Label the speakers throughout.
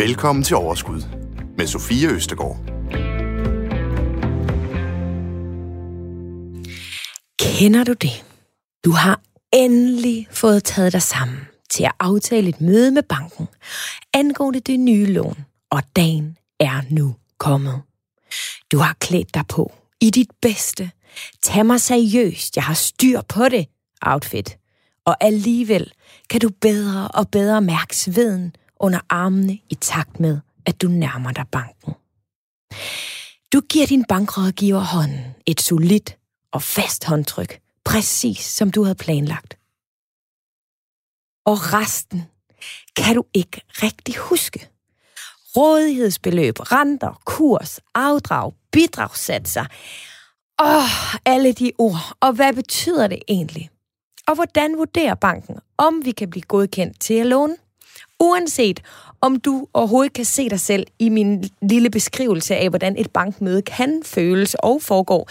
Speaker 1: Velkommen til Overskud med Sofie Østegård.
Speaker 2: Kender du det? Du har endelig fået taget dig sammen til at aftale et møde med banken angående det nye lån, og dagen er nu kommet. Du har klædt dig på i dit bedste. Tag mig seriøst, jeg har styr på det, outfit. Og alligevel kan du bedre og bedre mærke sveden under armene i takt med, at du nærmer dig banken. Du giver din bankrådgiver hånden et solidt og fast håndtryk, præcis som du havde planlagt. Og resten kan du ikke rigtig huske. Rådighedsbeløb, renter, kurs, afdrag, bidragssatser. Åh, alle de ord. Og hvad betyder det egentlig? Og hvordan vurderer banken, om vi kan blive godkendt til at låne? Uanset om du overhovedet kan se dig selv i min lille beskrivelse af, hvordan et bankmøde kan føles og foregå,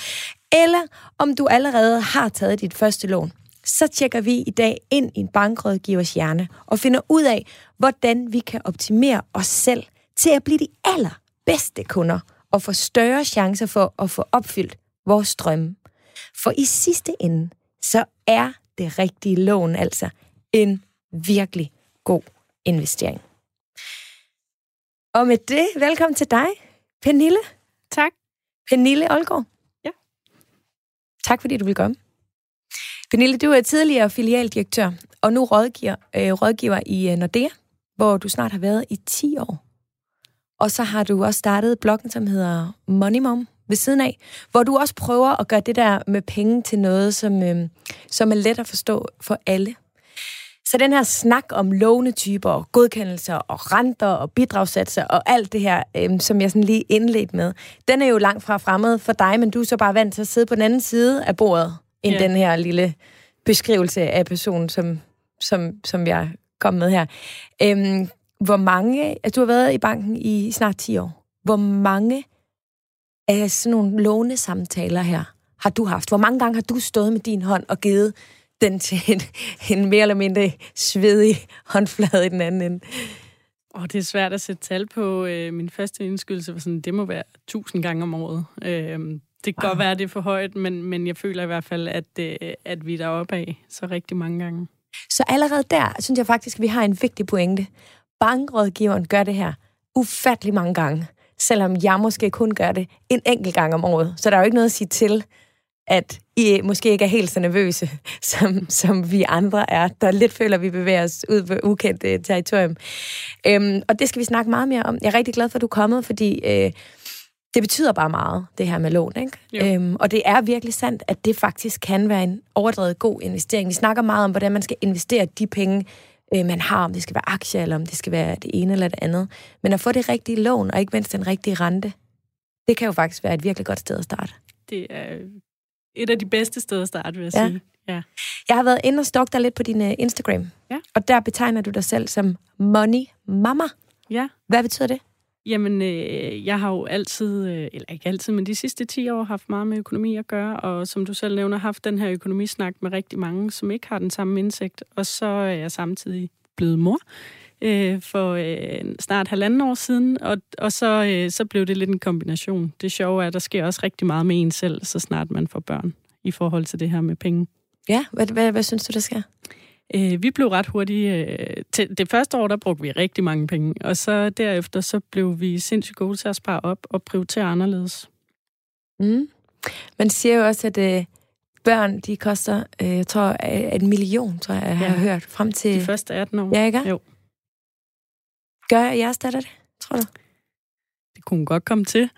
Speaker 2: eller om du allerede har taget dit første lån, så tjekker vi i dag ind i en bankrådgivers hjerne og finder ud af, hvordan vi kan optimere os selv til at blive de allerbedste kunder og få større chancer for at få opfyldt vores drømme. For i sidste ende, så er det rigtige lån altså en virkelig god investering. Og med det, velkommen til dig, Pernille.
Speaker 3: Tak.
Speaker 2: Pernille Olgaard.
Speaker 3: Ja.
Speaker 2: Tak fordi du vil komme. Pernille, du er tidligere filialdirektør, og nu rådgiver, øh, rådgiver i øh, Nordea, hvor du snart har været i 10 år. Og så har du også startet bloggen, som hedder Money Mom ved siden af, hvor du også prøver at gøre det der med penge til noget, som, øh, som er let at forstå for alle. Så den her snak om lånetyper godkendelser og renter og bidragssatser og alt det her, øhm, som jeg sådan lige indledte med, den er jo langt fra fremmed for dig, men du er så bare vant til at sidde på den anden side af bordet, end
Speaker 3: Ja.
Speaker 2: den her lille beskrivelse af personen, som, som, som jeg kom med her. Øhm, hvor mange, altså du har været i banken i snart 10 år, hvor mange af sådan nogle lånesamtaler her har du haft? Hvor mange gange har du stået med din hånd og givet den til en, en mere eller mindre svedig håndflade i den anden ende?
Speaker 3: Og det er svært at sætte tal på. Øh, min første indskydelse var sådan, det må være tusind gange om året. Øh, det kan godt være, at det er for højt, men, men jeg føler i hvert fald, at, øh, at vi er deroppe af så rigtig mange gange.
Speaker 2: Så allerede der, synes jeg faktisk, at vi har en vigtig pointe. Bankrådgiveren gør det her ufattelig mange gange, selvom jeg måske kun gør det en enkelt gang om året. Så der er jo ikke noget at sige til, at I måske ikke er helt så nervøse, som, som vi andre er, der lidt føler, at vi bevæger os ud på ukendt øh, territorium. Øhm, og det skal vi snakke meget mere om. Jeg er rigtig glad for, at du er kommet, fordi øh, det betyder bare meget, det her med lån. Ikke?
Speaker 3: Jo.
Speaker 2: Øhm, og det er virkelig sandt, at det faktisk kan være en overdrevet god investering. Vi snakker meget om, hvordan man skal investere de penge, øh, man har, om det skal være aktier, eller om det skal være det ene eller det andet. Men at få det rigtige lån, og ikke mindst den rigtige rente, det kan jo faktisk være et virkelig godt sted at starte.
Speaker 3: Det er et af de bedste steder at starte, vil jeg
Speaker 2: Ja.
Speaker 3: sige. Ja.
Speaker 2: Jeg har været inde og stalke dig lidt på din uh, Instagram.
Speaker 3: Ja.
Speaker 2: Og der betegner du dig selv som money mama.
Speaker 3: ja.
Speaker 2: Hvad betyder det?
Speaker 3: Jamen, øh, jeg har jo altid, øh, eller ikke altid, men de sidste 10 år haft meget med økonomi at gøre, og som du selv nævner, haft den her økonomisnak med rigtig mange, som ikke har den samme indsigt. Og så er jeg samtidig blevet mor øh, for øh, snart halvanden år siden, og, og så, øh, så blev det lidt en kombination. Det sjove er, at der sker også rigtig meget med en selv, så snart man får børn, i forhold til det her med penge.
Speaker 2: Ja, hvad, hvad, hvad synes du, der sker?
Speaker 3: Øh, vi blev ret hurtigt... Øh, til det første år, der brugte vi rigtig mange penge, og så derefter, så blev vi sindssygt gode til at spare op og prioritere anderledes.
Speaker 2: Mm. Man siger jo også, at øh, børn, de koster, øh, jeg tror, øh, en million, tror jeg, jeg har
Speaker 3: Ja.
Speaker 2: hørt, frem til...
Speaker 3: De første 18 år.
Speaker 2: Ja, ikke?
Speaker 3: Jo.
Speaker 2: Gør jeres datter det, tror du?
Speaker 3: Det kunne godt komme til.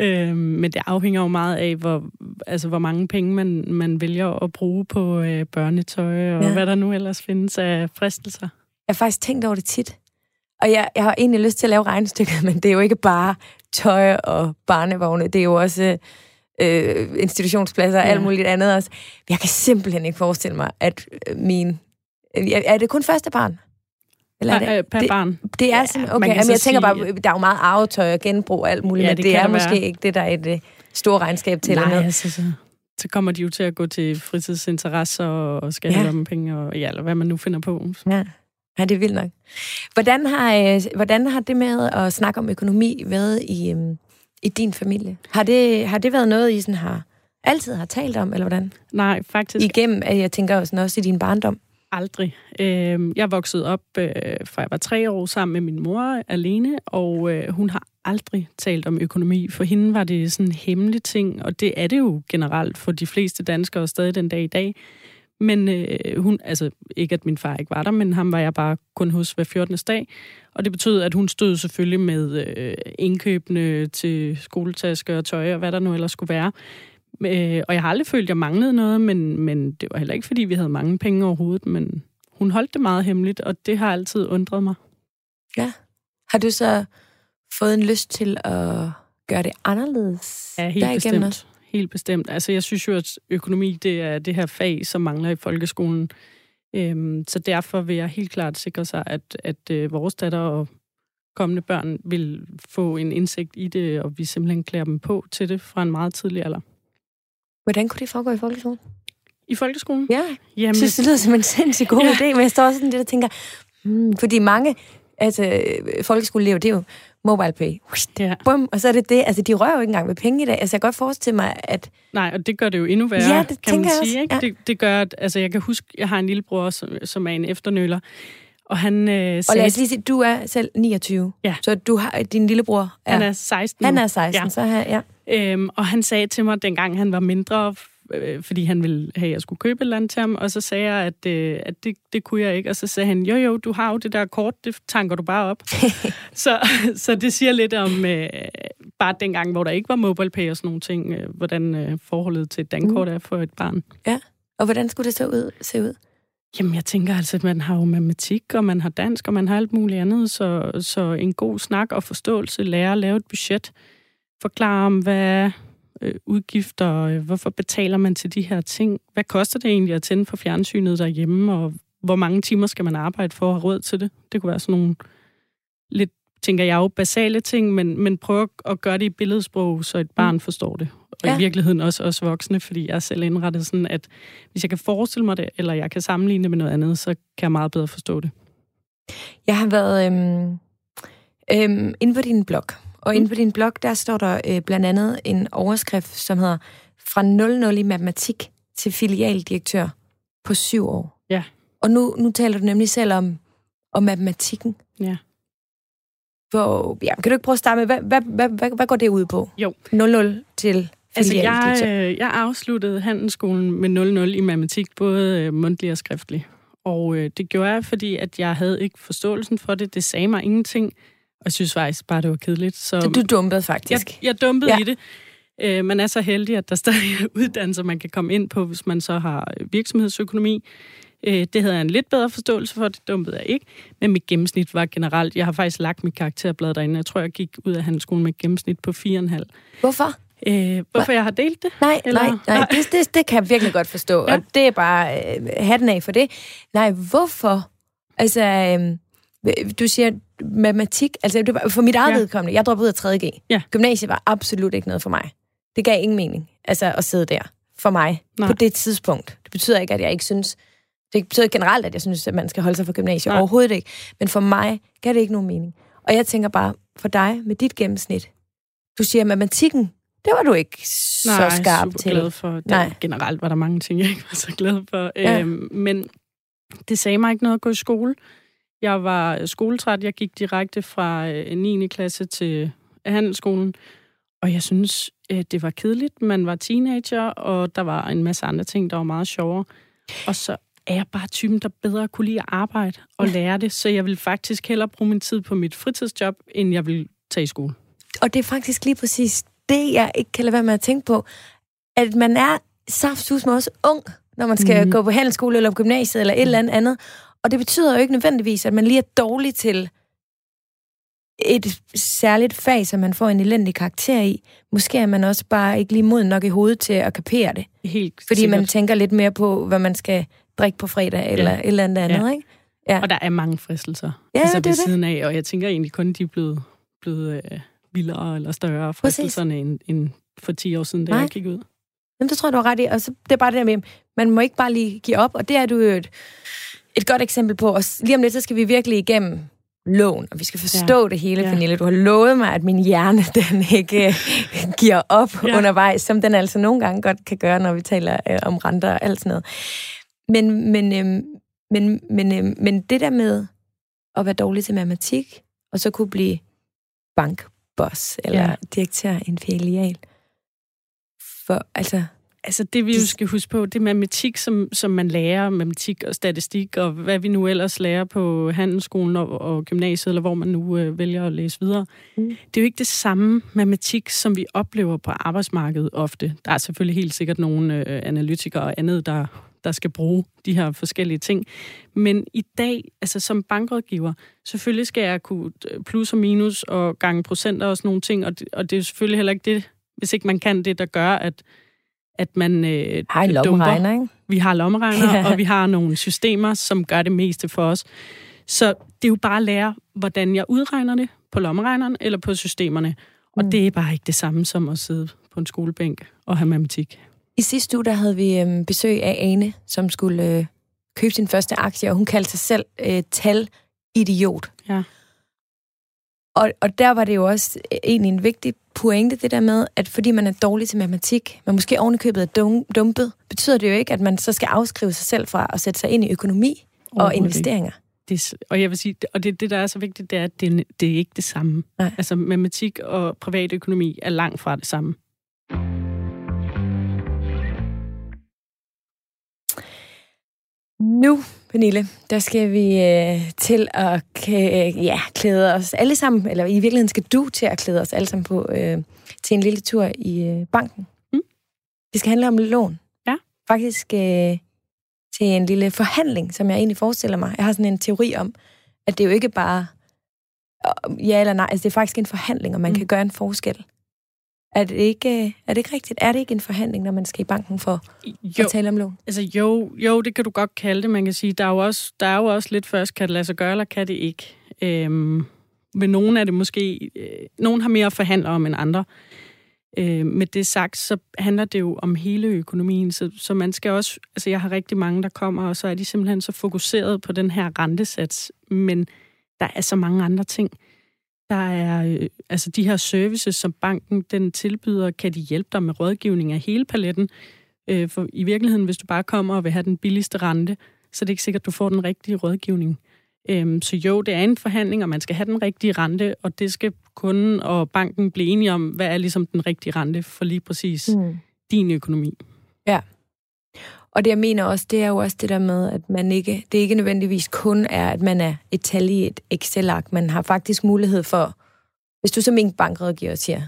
Speaker 3: Øh, men det afhænger jo meget af, hvor, altså, hvor mange penge man, man vælger at bruge på øh, børnetøj, og
Speaker 2: Ja.
Speaker 3: hvad der nu ellers findes af fristelser.
Speaker 2: Jeg har faktisk tænkt over det tit. Og jeg, jeg har egentlig lyst til at lave regnestykket, men det er jo ikke bare tøj og barnevogne. Det er jo også øh, institutionspladser og
Speaker 3: Ja.
Speaker 2: alt muligt andet også. Jeg kan simpelthen ikke forestille mig, at øh, min... Er det kun første barn? Eller er
Speaker 3: Per, øh, per
Speaker 2: det,
Speaker 3: barn.
Speaker 2: det er
Speaker 3: Ja,
Speaker 2: sådan, okay.
Speaker 3: kan
Speaker 2: Jamen, jeg tænker bare, der er jo meget arvetøj og genbrug og alt muligt,
Speaker 3: Ja,
Speaker 2: men
Speaker 3: det
Speaker 2: det,
Speaker 3: kan
Speaker 2: er måske
Speaker 3: være.
Speaker 2: ikke det, der er et øh, store regnskab til.
Speaker 3: Nej,
Speaker 2: med.
Speaker 3: altså, så, så kommer de jo til at gå til fritidsinteresser og skal
Speaker 2: Ja.
Speaker 3: og ja, eller hvad man nu finder på.
Speaker 2: Ja. Ja, det er vildt nok. Hvordan har, øh, hvordan har det med at snakke om økonomi været i, øh, i din familie? Har det, har det været noget, I sådan har altid har talt om, eller hvordan?
Speaker 3: Nej, faktisk
Speaker 2: Igennem, at jeg tænker også, også i din barndom
Speaker 3: aldrig. Øh, jeg voksede op, øh, fra jeg var tre år, sammen med min mor alene, og øh, hun har aldrig talt om økonomi. For hende var det sådan en hemmelig ting, og det er det jo generelt for de fleste danskere stadig den dag i dag. Men øh, hun, altså ikke at min far ikke var der, men ham var jeg bare kun hos hver 14. dag. Og det betød, at hun stod selvfølgelig med øh, indkøbene til skoletasker og tøj og hvad der nu ellers skulle være. Øh, og jeg har aldrig følt, at jeg manglede noget, men, men det var heller ikke, fordi vi havde mange penge overhovedet. Men hun holdt det meget hemmeligt, og det har altid undret mig.
Speaker 2: Ja. Har du så fået en lyst til at gøre det anderledes?
Speaker 3: Ja, helt bestemt.
Speaker 2: også?
Speaker 3: Helt bestemt. Altså, jeg synes jo, at økonomi, det er det her fag, som mangler i folkeskolen. Øhm, så derfor vil jeg helt klart sikre sig, at, at øh, vores datter og kommende børn vil få en indsigt i det, og vi simpelthen klæder dem på til det fra en meget tidlig alder.
Speaker 2: Hvordan kunne det foregå i folkeskolen?
Speaker 3: I folkeskolen?
Speaker 2: Ja,
Speaker 3: Jamen,
Speaker 2: synes, det lyder som en sindssygt god
Speaker 3: Ja.
Speaker 2: idé, men jeg står også sådan lidt og tænker, hmm, fordi mange, altså folkeskoleelever, det er jo mobile pay.
Speaker 3: ja.
Speaker 2: Bum, og så er det det. Altså, de rører jo ikke engang ved penge i dag. Altså, jeg kan godt forestille mig, at...
Speaker 3: Nej, og det gør det jo endnu værre,
Speaker 2: Ja, det
Speaker 3: kan man
Speaker 2: jeg
Speaker 3: sige.
Speaker 2: også.
Speaker 3: Ikke? Det, det gør, at altså, jeg kan huske, jeg har en lillebror, som, som er en efternøler, og han øh,
Speaker 2: Og lad
Speaker 3: sagde,
Speaker 2: os lige sige, du er selv 29.
Speaker 3: Ja.
Speaker 2: Så du har, din lillebror er...
Speaker 3: han er 16
Speaker 2: han er 16,
Speaker 3: Ja.
Speaker 2: ja. så her, ja.
Speaker 3: Øhm, og han sagde til mig, dengang han var mindre, øh, fordi han ville have, at jeg skulle købe et eller andet til ham, og så sagde jeg, at, øh, at det, det kunne jeg ikke. Og så sagde han, jo jo, du har jo det der kort, det tanker du bare op. så, så det siger lidt om, øh, bare dengang, hvor der ikke var mobile pay og sådan nogle ting, øh, hvordan øh, forholdet til et dankort er for et barn.
Speaker 2: Og hvordan skulle det så ud, se ud?
Speaker 3: Jamen, jeg tænker altså, at man har jo matematik, og man har dansk, og man har alt muligt andet, så, så en god snak og forståelse, lære at lave et budget, forklare om, hvad er øh, udgifter, øh, hvorfor betaler man til de her ting, hvad koster det egentlig at tænde for fjernsynet derhjemme, og hvor mange timer skal man arbejde for at have råd til det? Det kunne være sådan nogle lidt, tænker jeg jo, basale ting, men, men prøv at gøre det i billedsprog, så et barn forstår det. Og
Speaker 2: Ja.
Speaker 3: i virkeligheden også os voksne, fordi jeg er selv indrettet sådan, at hvis jeg kan forestille mig det, eller jeg kan sammenligne det med noget andet, så kan jeg meget bedre forstå det.
Speaker 2: Jeg har været øhm, øhm, inde på din blog, og
Speaker 3: Mm.
Speaker 2: inde på din blog, der står der øh, blandt andet en overskrift, som hedder Fra 00 i matematik til filialdirektør på syv år.
Speaker 3: Ja.
Speaker 2: Og nu, nu taler du nemlig selv om, om matematikken.
Speaker 3: Ja.
Speaker 2: Hvor, ja, kan du ikke prøve at starte med, hvad, hvad, hvad, hvad, hvad går det ud på?
Speaker 3: Jo.
Speaker 2: 00 til
Speaker 3: Altså, jeg, øh, jeg afsluttede handelsskolen med 0-0 i matematik, både øh, mundtlig og skriftlig. Og øh, det gjorde jeg, fordi at jeg havde ikke forståelsen for det. Det sagde mig ingenting. Og jeg synes faktisk bare, det var kedeligt. Så,
Speaker 2: Så du dumpede
Speaker 3: jeg,
Speaker 2: faktisk.
Speaker 3: jeg dumpede
Speaker 2: Ja.
Speaker 3: ja. i det. Øh, man er så heldig, at der stadig er uddannelser, man kan komme ind på, hvis man så har øh, virksomhedsøkonomi. Øh, det havde jeg en lidt bedre forståelse for, det dumpede jeg ikke. Men mit gennemsnit var generelt, jeg har faktisk lagt mit karakterblad derinde. Jeg tror, jeg gik ud af handelsskolen med et gennemsnit på 4,5.
Speaker 2: Hvorfor?
Speaker 3: Øh, hvorfor jeg har delt det?
Speaker 2: Nej,
Speaker 3: Eller-
Speaker 2: nej, nej, det, det, det kan jeg virkelig godt forstå, ja. Og det er bare øh, hatten af for det. Nej, hvorfor? Altså, øh, du siger matematik, altså det var, for mit eget. Ja. vedkommende, jeg droppede ud af 3.G.
Speaker 3: Ja.
Speaker 2: Gymnasiet var absolut ikke noget for mig. Det gav ingen mening, altså at sidde der for mig
Speaker 3: Nej.
Speaker 2: på det tidspunkt. Det betyder ikke, at jeg ikke synes, det betyder generelt, at jeg synes, at man skal holde sig for gymnasiet.
Speaker 3: Nej.
Speaker 2: Overhovedet ikke. Men for mig gav det ikke nogen mening. Og jeg tænker bare, for dig med dit gennemsnit, du siger, at matematikken, det var du ikke så skarp
Speaker 3: super
Speaker 2: til.
Speaker 3: glad for. Der,
Speaker 2: Nej.
Speaker 3: Generelt var der mange ting, jeg ikke var så glad for.
Speaker 2: Ja.
Speaker 3: Øhm, men det sagde mig ikke noget at gå i skole. Jeg var skoletræt. Jeg gik direkte fra øh, 9. klasse til handelsskolen. Og jeg synes, øh, det var kedeligt. Man var teenager, og der var en masse andre ting, der var meget sjovere. Og så er jeg bare typen, der bedre kunne lide at arbejde og lære det. Så jeg vil faktisk hellere bruge min tid på mit fritidsjob, end jeg vil tage i skole.
Speaker 2: Og det er faktisk lige præcis det, jeg ikke kan lade være med at tænke på. At man er saftsus også ung, når man skal mm.
Speaker 3: Mhm.
Speaker 2: gå på handelsskole eller på gymnasiet eller et eller andet andet. Og det betyder jo ikke nødvendigvis, at man lige er dårlig til et særligt fag, som man får en elendig karakter i. Måske er man også bare ikke lige moden nok i hovedet til at kapere det.
Speaker 3: Helt
Speaker 2: Fordi
Speaker 3: sikkert.
Speaker 2: man tænker lidt mere på, hvad man skal drikke på fredag eller
Speaker 3: Ja.
Speaker 2: et eller andet andet,
Speaker 3: Ja.
Speaker 2: ikke? Ja.
Speaker 3: Og der er mange fristelser
Speaker 2: Ja,
Speaker 3: altså
Speaker 2: det
Speaker 3: ved
Speaker 2: det.
Speaker 3: siden af, og jeg tænker egentlig kun, de er blevet, blevet øh, vildere eller større fristelserne end, end for 10 år siden, da
Speaker 2: Nej.
Speaker 3: jeg gik ud.
Speaker 2: Jamen, det tror jeg, du har ret i. Og så, det er bare det der med, man må ikke bare lige give op, og det er du jo et, Et godt eksempel på, og lige om lidt, så skal vi virkelig igennem lån, og vi skal forstå ja. det hele, ja. Pernille. Du har lovet mig, at min hjerne, den ikke øh, giver op ja. undervejs, som den altså nogle gange godt kan gøre, når vi taler øh, om renter og alt sådan noget. Men, men, øh, men, men, øh, men det der med at være dårlig til matematik, og så kunne blive bankboss, eller ja. direktør i en filial, for, altså,
Speaker 3: Altså det, vi jo skal huske på, det er matematik, som, som man lærer, matematik og statistik, og hvad vi nu ellers lærer på handelsskolen og, og gymnasiet, eller hvor man nu øh, vælger at læse videre. Mm. Det er jo ikke det samme matematik, som vi oplever på arbejdsmarkedet ofte. Der er selvfølgelig helt sikkert nogle øh, analytikere og andet, der, der skal bruge de her forskellige ting. Men i dag, altså som bankrådgiver, selvfølgelig skal jeg kunne øh, plus og minus og gange procenter og sådan nogle ting, og det, og det er selvfølgelig heller ikke det, hvis ikke man kan det, der gør, at at man øh,
Speaker 2: har en lommeregner, ikke?
Speaker 3: Vi har lommeregner, ja. og vi har nogle systemer, som gør det meste for os. Så det er jo bare at lære, hvordan jeg udregner det på lommeregneren eller på systemerne. Og mm. det er bare ikke det samme som at sidde på en skolebænk og have matematik.
Speaker 2: I sidste uge der havde vi øh, besøg af Ane, som skulle øh, købe sin første aktie, og hun kaldte sig selv øh, tal-idiot.
Speaker 3: Ja.
Speaker 2: Og, og der var det jo også egentlig en vigtig pointe, det der med, at fordi man er dårlig til matematik, man måske ovenikøbet er dum, dumpet, betyder det jo ikke, at man så skal afskrive sig selv fra at sætte sig ind i økonomi og investeringer.
Speaker 3: Det, og jeg vil sige, og det, det, der er så vigtigt, det er, at det, det er ikke det samme. Nej. Altså matematik og privatøkonomi er langt fra det samme.
Speaker 2: Nu, Pernille, der skal vi øh, til at øh, ja, klæde os alle sammen, eller i virkeligheden skal du til at klæde os alle sammen på øh, til en lille tur i øh, banken. Mm. Det skal handle om lån.
Speaker 3: Ja.
Speaker 2: Faktisk øh, til en lille forhandling, som jeg egentlig forestiller mig. Jeg har sådan en teori om, at det er jo ikke bare øh, ja eller nej, altså det er faktisk en forhandling, og man mm. kan gøre en forskel. Er det, ikke, er det ikke rigtigt? Er det ikke en forhandling, når man skal i banken for jo, at tale om lån?
Speaker 3: Altså jo, jo, det kan du godt kalde det. Man kan sige, der er jo også, der er jo også lidt først, kan det lade sig gøre, eller kan det ikke? Øhm, ved nogen er det måske... Øh, nogen har mere at forhandle om end andre. Øh, med det sagt, så handler det jo om hele økonomien, så, så man skal også... Altså, jeg har rigtig mange, der kommer, og så er de simpelthen så fokuseret på den her rentesats, men der er så mange andre ting. Der er øh, altså de her services, som banken den tilbyder, kan de hjælpe dig med rådgivning af hele paletten. Øh, for i virkeligheden, hvis du bare kommer og vil have den billigste rente, så er det ikke sikkert, at du får den rigtige rådgivning. Øh, så jo, det er en forhandling, og man skal have den rigtige rente, og det skal kunden og banken blive enige om, hvad er ligesom den rigtige rente for lige præcis mm. din økonomi.
Speaker 2: Ja. Og det, jeg mener også, det er jo også det der med, at man ikke, det ikke nødvendigvis kun er, at man er et tal i et Excel-ark. Man har faktisk mulighed for, hvis du som en bankrådgiver siger,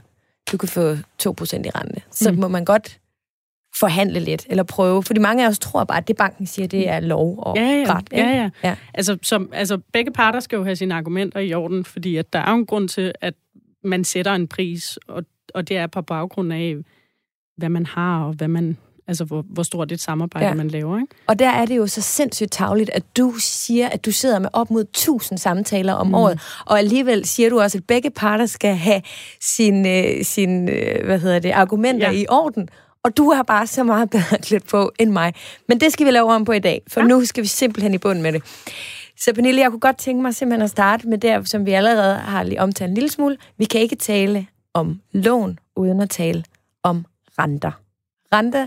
Speaker 2: du kan få 2% i rente, så mm. må man godt forhandle lidt, eller prøve. Fordi mange af os tror bare, at det banken siger, det er lov og
Speaker 3: ja, ja,
Speaker 2: ret.
Speaker 3: Ikke? Ja, ja. ja. Altså, som, altså, begge parter skal jo have sine argumenter i orden, fordi at der er jo en grund til, at man sætter en pris, og, og det er på baggrund af, hvad man har, og hvad man Altså, hvor, hvor stort et samarbejde ja. man laver, ikke?
Speaker 2: Og der er det jo så sindssygt tavligt, at du siger, at du sidder med op mod 1000 samtaler om mm. året, og alligevel siger du også, at begge parter skal have sine, sin, øh, hvad hedder det, argumenter ja. i orden. Og du har bare så meget bedre klædt på end mig. Men det skal vi lave om på i dag, for ja. nu skal vi simpelthen i bund med det. Så Pernille, jeg kunne godt tænke mig simpelthen at starte med det, som vi allerede har lige omtalt en lille smule. Vi kan ikke tale om lån, uden at tale om renter. Renter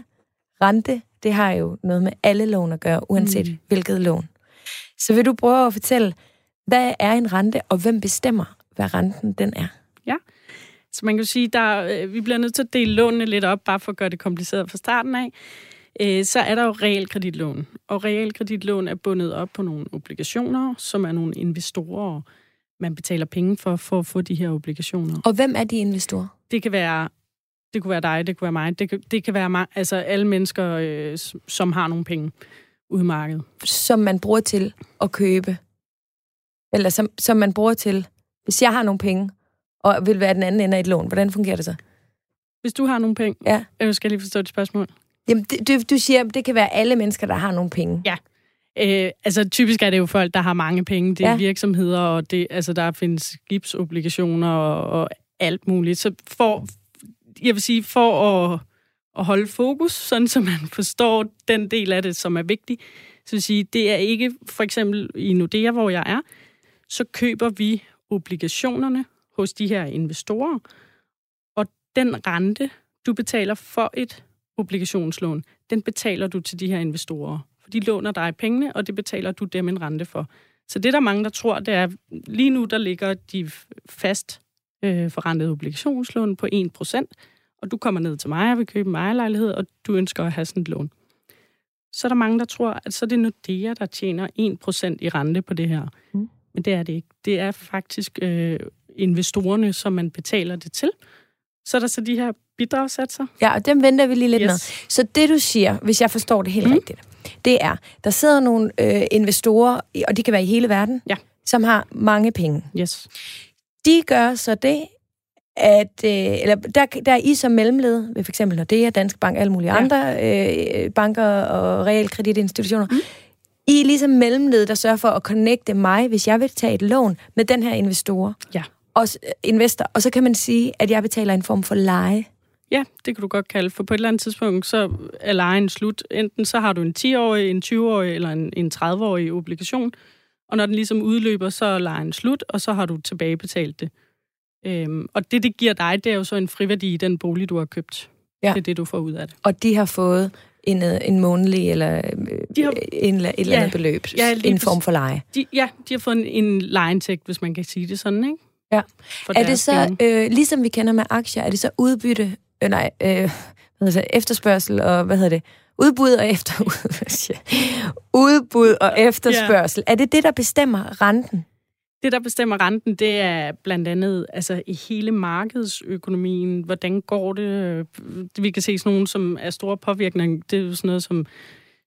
Speaker 2: rente, det har jo noget med alle lån at gøre, uanset mm. hvilket lån. Så vil du prøve at fortælle, hvad er en rente, og hvem bestemmer, hvad renten den er?
Speaker 3: Ja, så man kan sige, der, øh, vi bliver nødt til at dele lånene lidt op, bare for at gøre det kompliceret fra starten af. Øh, så er der jo realkreditlån, og realkreditlån er bundet op på nogle obligationer, som er nogle investorer, man betaler penge for, for at få de her obligationer.
Speaker 2: Og hvem er de investorer?
Speaker 3: Det kan være det kunne være dig, det kunne være mig. Det kan, det kan være altså alle mennesker, øh, som har nogle penge ude i markedet.
Speaker 2: Som man bruger til at købe. Eller som, som man bruger til, hvis jeg har nogle penge, og vil være den anden ende af et lån, hvordan fungerer det så?
Speaker 3: Hvis du har nogle penge?
Speaker 2: Ja.
Speaker 3: Jeg skal lige forstå dit spørgsmål.
Speaker 2: Jamen, du, du siger, det kan være alle mennesker, der har nogle penge.
Speaker 3: Ja. Øh, altså, typisk er det jo folk, der har mange penge. Det er ja. virksomheder, og det, altså, der findes skibsobligationer og, og alt muligt. Så for, jeg vil sige, for at, at holde fokus, sådan så man forstår den del af det, som er vigtig, Så vil sige, det er ikke, for eksempel i Nordea, hvor jeg er, så køber vi obligationerne hos de her investorer, og den rente, du betaler for et obligationslån, den betaler du til de her investorer. For de låner dig pengene, og det betaler du dem en rente for. Så det, der er mange, der tror, det er, lige nu der ligger de fast øh, forrentede obligationslån på 1%, og du kommer ned til mig og vil købe en ejerlejlighed, og du ønsker at have sådan et lån. Så er der mange, der tror, at så er det Nordea, der tjener 1% i rente på det her. Mm. Men det er det ikke. Det er faktisk øh, investorerne, som man betaler det til. Så er der så de her bidragssatser.
Speaker 2: Ja, og dem venter vi lige lidt yes. med. Så det, du siger, hvis jeg forstår det helt mm. rigtigt, det er, der sidder nogle øh, investorer, og de kan være i hele verden,
Speaker 3: ja.
Speaker 2: som har mange penge.
Speaker 3: Yes.
Speaker 2: De gør så det, at øh, eller der, der er I som mellemled, ved eksempel Nordea, Dansk Bank, alle mulige ja. andre øh, banker og realkreditinstitutioner, mm. I er ligesom mellemled, der sørger for at connecte mig, hvis jeg vil tage et lån med den her investor.
Speaker 3: Ja.
Speaker 2: Og, investor, og så kan man sige, at jeg betaler en form for leje.
Speaker 3: Ja, det kan du godt kalde, for på et eller andet tidspunkt, så er lejen slut. Enten så har du en 10-årig, en 20-årig eller en, en 30-årig obligation, og når den ligesom udløber, så er lejen slut, og så har du tilbagebetalt det. Øhm, og det, det giver dig, det er jo så en friværdi i den bolig, du har købt. Ja. Det er det, du får ud af det.
Speaker 2: Og de har fået en, øh, en månedlig eller øh, de har, en, et eller andet ja, beløb, ja, en form for leje.
Speaker 3: De, ja, de har fået en, en lejeindtægt, hvis man kan sige det sådan, ikke?
Speaker 2: Ja. For er det så, øh, ligesom vi kender med aktier, er det så udbytte, øh, nej, øh, hvad det, efterspørgsel og, hvad hedder det, udbud og efter udbud og efterspørgsel. Ja. Er det det, der bestemmer renten?
Speaker 3: Det, der bestemmer renten, det er blandt andet altså, i hele markedsøkonomien. Hvordan går det? Vi kan se sådan nogle, som er store påvirkninger. Det er jo sådan noget som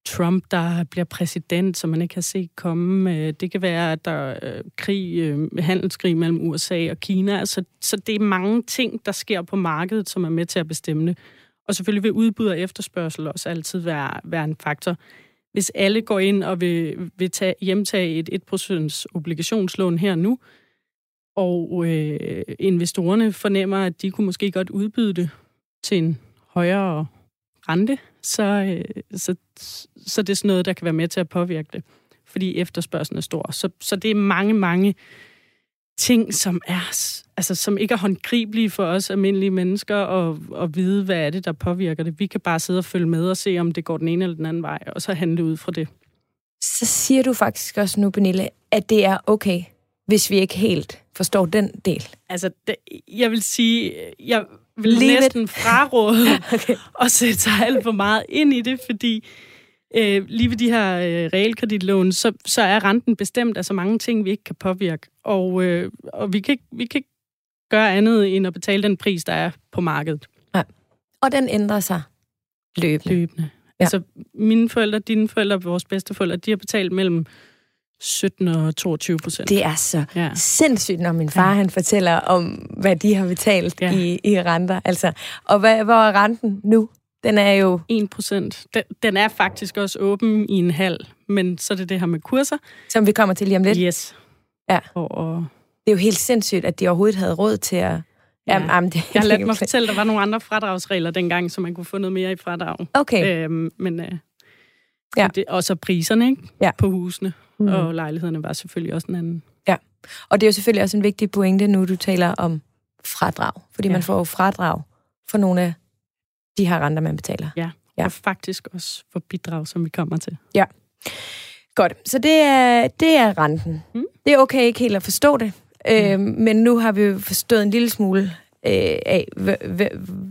Speaker 3: Trump, der bliver præsident, som man ikke har set komme. Det kan være, at der er krig, øh, handelskrig mellem USA og Kina. Altså, så det er mange ting, der sker på markedet, som er med til at bestemme det. Og selvfølgelig vil udbud og efterspørgsel også altid være, være en faktor hvis alle går ind og vil, vil tage, hjemtage et 1% obligationslån her nu, og øh, investorerne fornemmer, at de kunne måske godt udbyde det til en højere rente, så, øh, så, så det er sådan noget, der kan være med til at påvirke det, fordi efterspørgselen er stor. Så, så det er mange, mange ting, som er altså, som ikke er håndgribelige for os almindelige mennesker at, at vide, hvad er det, der påvirker det. Vi kan bare sidde og følge med og se, om det går den ene eller den anden vej, og så handle ud fra det.
Speaker 2: Så siger du faktisk også nu, Pernille, at det er okay, hvis vi ikke helt forstår den del.
Speaker 3: Altså, det, jeg vil sige, jeg vil Leave næsten it. fraråde okay. at sætte sig alt for meget ind i det, fordi øh, lige ved de her øh, realkreditlån, så, så er renten bestemt af så mange ting, vi ikke kan påvirke. Og, øh, og vi, kan ikke, vi kan ikke gøre andet end at betale den pris, der er på markedet.
Speaker 2: Ja. Og den ændrer sig løbende.
Speaker 3: Løbende. Ja. Altså, mine forældre, dine forældre, vores bedsteforældre, de har betalt mellem 17 og 22 procent.
Speaker 2: Det er så ja. sindssygt, når min far ja. han fortæller om, hvad de har betalt ja. i, i renter. Altså, og hvad, hvor er renten nu? Den er jo...
Speaker 3: 1 procent. Den, den er faktisk også åben i en halv, men så er det det her med kurser.
Speaker 2: Som vi kommer til lige om lidt.
Speaker 3: Yes.
Speaker 2: Ja.
Speaker 3: Og, og...
Speaker 2: Det er jo helt sindssygt, at de overhovedet havde råd til at...
Speaker 3: Ja. Jamen, jamen, det, jeg har ladt mig fortælle, at der var nogle andre fradragsregler dengang, så man kunne få noget mere i fradrag.
Speaker 2: Okay.
Speaker 3: Øhm, men øh, ja. det, og så priserne ikke? Ja. på husene mm. og lejlighederne var selvfølgelig også en anden.
Speaker 2: Ja, og det er jo selvfølgelig også en vigtig pointe, nu du taler om fradrag. Fordi ja. man får jo fradrag for nogle af de her renter, man betaler.
Speaker 3: Ja, ja. og faktisk også for bidrag, som vi kommer til.
Speaker 2: Ja. Godt, så det er, det er renten. Mm. Det er okay ikke helt at forstå det, mm. øh, men nu har vi jo forstået en lille smule øh, af,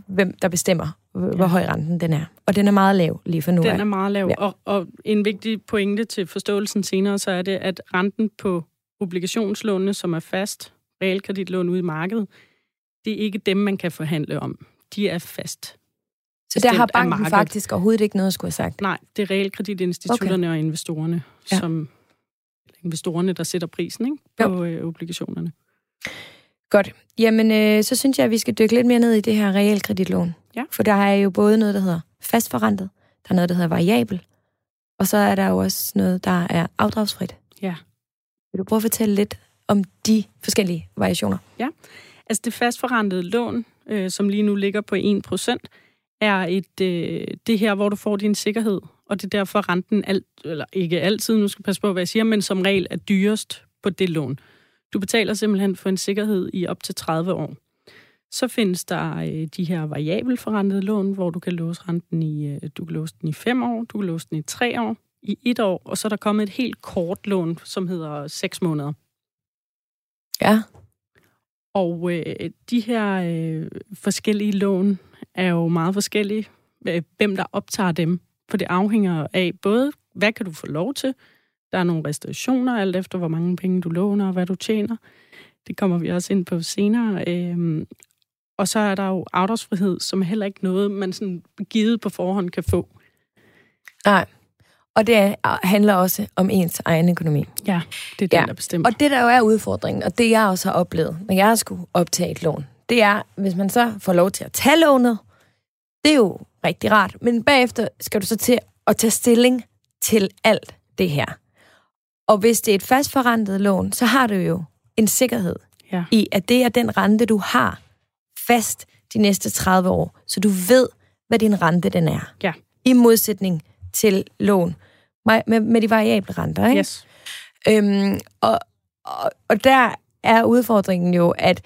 Speaker 2: hvem der bestemmer, hvor ja. høj renten den er. Og den er meget lav lige for nu.
Speaker 3: Den er meget lav, ja. og, og en vigtig pointe til forståelsen senere, så er det, at renten på obligationslånene, som er fast realkreditlån ude i markedet, det er ikke dem, man kan forhandle om. De er fast.
Speaker 2: Så der har banken faktisk overhovedet ikke noget at skulle have sagt?
Speaker 3: Nej, det er realkreditinstitutterne okay. og investorerne, ja. som investorerne, der sætter prisen ikke, på øh, obligationerne.
Speaker 2: Godt. Jamen, øh, så synes jeg, at vi skal dykke lidt mere ned i det her realkreditlån.
Speaker 3: Ja.
Speaker 2: For der er jo både noget, der hedder fastforrentet, der er noget, der hedder variabel, og så er der jo også noget, der er afdragsfrit.
Speaker 3: Ja.
Speaker 2: Vil du prøve at fortælle lidt om de forskellige variationer?
Speaker 3: Ja. Altså det fastforrentede lån, øh, som lige nu ligger på 1%, er et, øh, det her, hvor du får din sikkerhed, og det er derfor renten alt, eller ikke altid, nu skal jeg passe på, hvad jeg siger, men som regel er dyrest på det lån. Du betaler simpelthen for en sikkerhed i op til 30 år. Så findes der øh, de her variabelforrentede lån, hvor du kan låse renten i, øh, du kan låse den i 5 år, du kan låse den i 3 år, i et år, og så er der kommet et helt kort lån, som hedder 6 måneder.
Speaker 2: Ja.
Speaker 3: Og øh, de her øh, forskellige lån er jo meget forskellige, øh, hvem der optager dem. For det afhænger af både, hvad kan du få lov til, der er nogle restriktioner, alt efter hvor mange penge du låner og hvad du tjener. Det kommer vi også ind på senere. Øh, og så er der jo afdragsfrihed, som er heller ikke noget, man sådan givet på forhånd kan få.
Speaker 2: Nej. Og det handler også om ens egen økonomi.
Speaker 3: Ja, det er det, ja. der bestemmer.
Speaker 2: Og det, der jo er udfordringen, og det jeg også har oplevet, når jeg skulle optage et lån, det er, hvis man så får lov til at tage lånet, det er jo rigtig rart, men bagefter skal du så til at tage stilling til alt det her. Og hvis det er et fastforrentet lån, så har du jo en sikkerhed ja. i, at det er den rente, du har fast de næste 30 år, så du ved, hvad din rente den er.
Speaker 3: Ja.
Speaker 2: I modsætning til lån med, med de variable renter. Ikke?
Speaker 3: Yes.
Speaker 2: Øhm, og, og, og der er udfordringen jo, at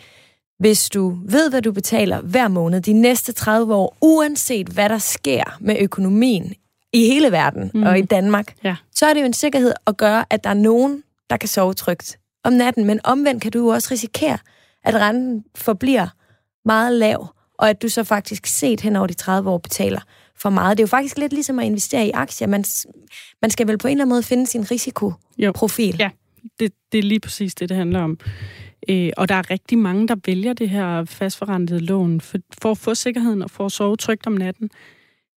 Speaker 2: hvis du ved, hvad du betaler hver måned de næste 30 år, uanset hvad der sker med økonomien i hele verden mm. og i Danmark,
Speaker 3: ja.
Speaker 2: så er det jo en sikkerhed at gøre, at der er nogen, der kan sove trygt om natten. Men omvendt kan du jo også risikere, at renten forbliver meget lav, og at du så faktisk set hen over de 30 år betaler for meget. Det er jo faktisk lidt ligesom at investere i aktier. Man, man skal vel på en eller anden måde finde sin risikoprofil.
Speaker 3: Jo. Ja, det, det er lige præcis det, det handler om. Øh, og der er rigtig mange, der vælger det her fastforrentede lån for, for at få sikkerheden og for at sove trygt om natten.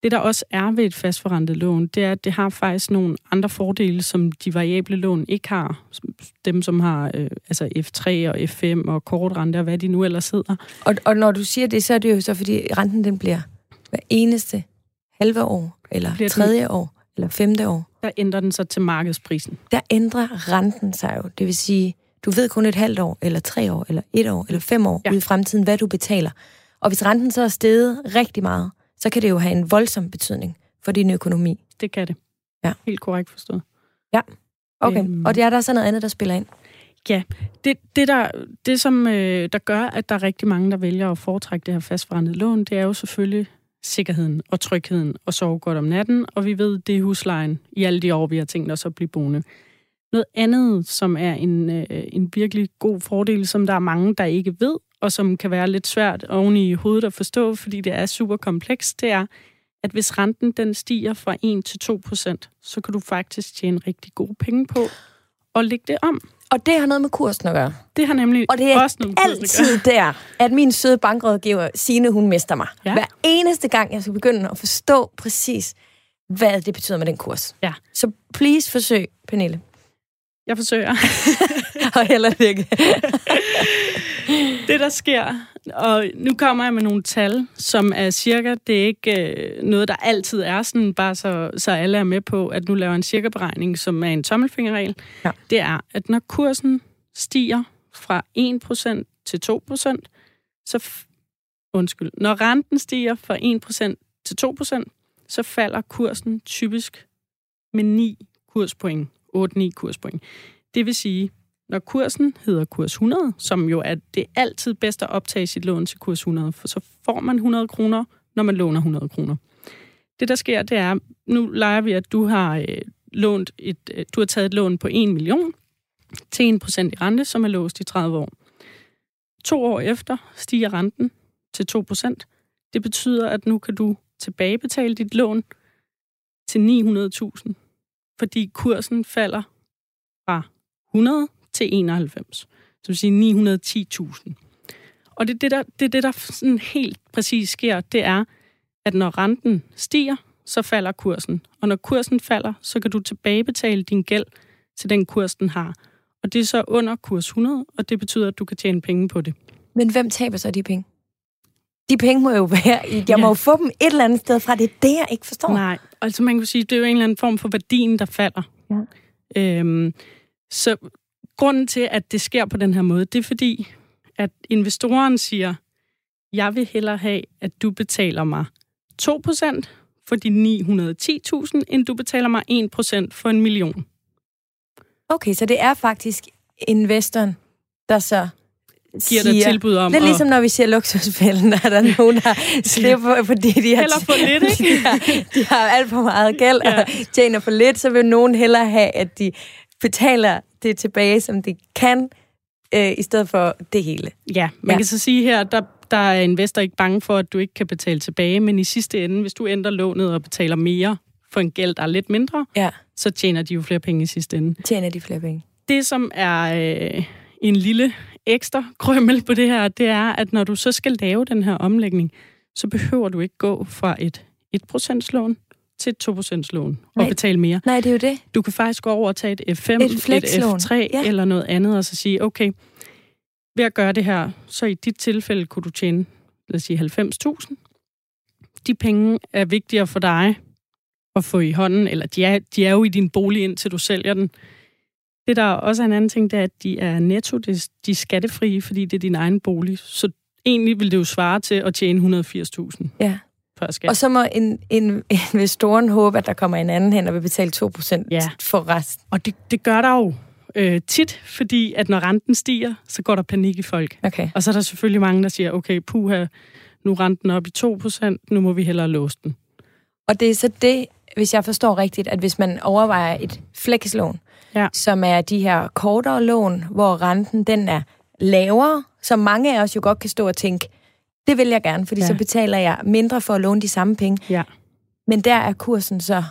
Speaker 3: Det, der også er ved et fastforrentet lån, det er, at det har faktisk nogle andre fordele, som de variable lån ikke har. Dem, som har øh, altså F3 og F5 og kortrente og hvad de nu ellers hedder.
Speaker 2: Og, og når du siger det, så er det jo så, fordi renten den bliver hver eneste halve år, eller bliver tredje den, år, eller femte år.
Speaker 3: Der ændrer den sig til markedsprisen.
Speaker 2: Der ændrer renten sig jo. Det vil sige, du ved kun et halvt år, eller tre år, eller et år, eller fem år ja. ude i fremtiden, hvad du betaler. Og hvis renten så er steget rigtig meget, så kan det jo have en voldsom betydning for din økonomi.
Speaker 3: Det kan det.
Speaker 2: Ja.
Speaker 3: Helt korrekt forstået.
Speaker 2: Ja, okay. Øhm. Og det er der så noget andet, der spiller ind?
Speaker 3: Ja, det, det, der, det som øh, der gør, at der er rigtig mange, der vælger at foretrække det her fastforrentet lån, det er jo selvfølgelig sikkerheden og trygheden og sove godt om natten, og vi ved, det er huslejen i alle de år, vi har tænkt os at blive boende. Noget andet, som er en, øh, en virkelig god fordel, som der er mange, der ikke ved, og som kan være lidt svært oven i hovedet at forstå, fordi det er super komplekst, det er, at hvis renten den stiger fra 1 til 2 procent, så kan du faktisk tjene rigtig gode penge på at lægge det om.
Speaker 2: Og det har noget med kursen at gøre.
Speaker 3: Det har nemlig
Speaker 2: og det er
Speaker 3: også noget
Speaker 2: med altid der, at min søde bankrådgiver, Signe, hun mister mig. Ja. Hver eneste gang, jeg skal begynde at forstå præcis, hvad det betyder med den kurs.
Speaker 3: Ja.
Speaker 2: Så please forsøg, Pernille.
Speaker 3: Jeg forsøger.
Speaker 2: og heller ikke.
Speaker 3: det, der sker, og nu kommer jeg med nogle tal, som er cirka, det er ikke øh, noget, der altid er sådan, bare så, så alle er med på, at nu laver en cirka-beregning, som er en tommelfingerregel. Ja. Det er, at når kursen stiger fra 1% til 2%, så, undskyld, når renten stiger fra 1% til 2%, så falder kursen typisk med 9 kurspoint, 8-9 kurspoint. Det vil sige, når kursen hedder kurs 100, som jo er det altid bedst at optage sit lån til kurs 100, for så får man 100 kroner, når man låner 100 kroner. Det, der sker, det er, nu leger vi, at du har øh, lånt et, øh, du har taget et lån på 1 million til 1% i rente, som er låst i 30 år. To år efter stiger renten til 2%. Det betyder, at nu kan du tilbagebetale dit lån til 900.000, fordi kursen falder fra 100 til 91. Så vil sige 910.000. Og det, det, der, det, det, der sådan helt præcis sker, det er, at når renten stiger, så falder kursen. Og når kursen falder, så kan du tilbagebetale din gæld til den kurs, den har. Og det er så under kurs 100, og det betyder, at du kan tjene penge på det.
Speaker 2: Men hvem taber så de penge? De penge må jo være i... Jeg ja. må jo få dem et eller andet sted fra. Det er det, jeg ikke forstår.
Speaker 3: Nej, altså man kan sige, det er jo en eller anden form for værdien, der falder.
Speaker 2: Ja.
Speaker 3: Øhm, så grunden til, at det sker på den her måde, det er fordi, at investoren siger, jeg vil hellere have, at du betaler mig 2% for de 910.000, end du betaler mig 1% for en million.
Speaker 2: Okay, så det er faktisk investoren, der så
Speaker 3: giver dig tilbud om...
Speaker 2: Det er ligesom, når vi siger luksusfælden, der er der nogen, der slipper, fordi de har,
Speaker 3: for lidt, ikke?
Speaker 2: de, har, de har alt for meget gæld ja. og tjener for lidt, så vil nogen hellere have, at de betaler det tilbage, som de kan, øh, i stedet for det hele.
Speaker 3: Ja, man ja. kan så sige her, der, der er investor ikke bange for, at du ikke kan betale tilbage, men i sidste ende, hvis du ændrer lånet og betaler mere for en gæld, der er lidt mindre,
Speaker 2: ja.
Speaker 3: så tjener de jo flere penge i sidste ende.
Speaker 2: Tjener de flere penge.
Speaker 3: Det, som er øh, en lille ekstra krømmel på det her, det er, at når du så skal lave den her omlægning, så behøver du ikke gå fra et 1% lån til et 2% lån og Nej. betale mere.
Speaker 2: Nej, det er jo det.
Speaker 3: Du kan faktisk gå over og tage et F5, et, et F3 ja. eller noget andet, og så sige, okay, ved at gøre det her, så i dit tilfælde kunne du tjene, lad os sige, 90.000. De penge er vigtigere for dig at få i hånden, eller de er, de er jo i din bolig, indtil du sælger den. Det, der også er en anden ting, det er, at de er netto, de er skattefrie, fordi det er din egen bolig. Så egentlig vil det jo svare til at tjene 180.000.
Speaker 2: Ja. Og så må en, en investoren håbe, at der kommer en anden hen og vil betale 2% ja. for resten.
Speaker 3: Og det, det gør der jo øh, tit, fordi at når renten stiger, så går der panik i folk.
Speaker 2: Okay.
Speaker 3: Og så er der selvfølgelig mange, der siger, okay, puha, nu er renten op i 2%, nu må vi hellere låse den.
Speaker 2: Og det er så det, hvis jeg forstår rigtigt, at hvis man overvejer et flekslån, ja. som er de her kortere lån, hvor renten den er lavere, som mange af os jo godt kan stå og tænke, det vil jeg gerne, fordi ja. så betaler jeg mindre for at låne de samme penge.
Speaker 3: Ja.
Speaker 2: Men der er kursen så...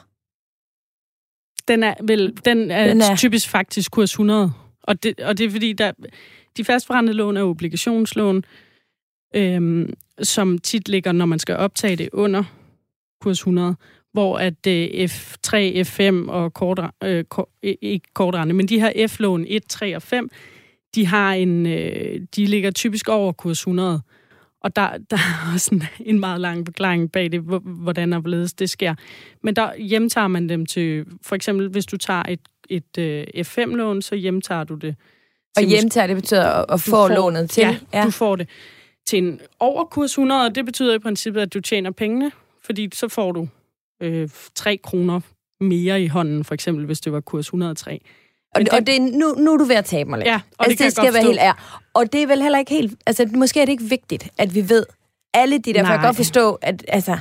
Speaker 3: Den er, vel, den er, den er typisk faktisk kurs 100. Og det, og det er fordi, der, de fastforrentede lån er obligationslån, øhm, som tit ligger, når man skal optage det under kurs 100 hvor at øh, F3, F5 og kort, øh, kort, ikke kortrente, men de her F-lån 1, 3 og 5, de har en, øh, de ligger typisk over kurs 100. Og der, der er også en, en meget lang forklaring bag det, hvordan og hvorledes det sker. Men der hjemtager man dem til, for eksempel hvis du tager et, et øh, F5-lån, så hjemtager du det.
Speaker 2: Og hjemtager, det betyder at, at få får, lånet til?
Speaker 3: Ja, ja, du får det til en over kurs 100, og det betyder i princippet, at du tjener pengene, fordi så får du øh, 3 kroner mere i hånden, for eksempel hvis det var kurs 103.
Speaker 2: Og, det, og det, nu, nu er du ved at tabe mig lidt.
Speaker 3: Ja, og
Speaker 2: altså,
Speaker 3: det, det
Speaker 2: skal jeg være helt ær. Og det er vel heller ikke helt... Altså, måske er det ikke vigtigt, at vi ved alle de der, for jeg kan godt forstå, at altså,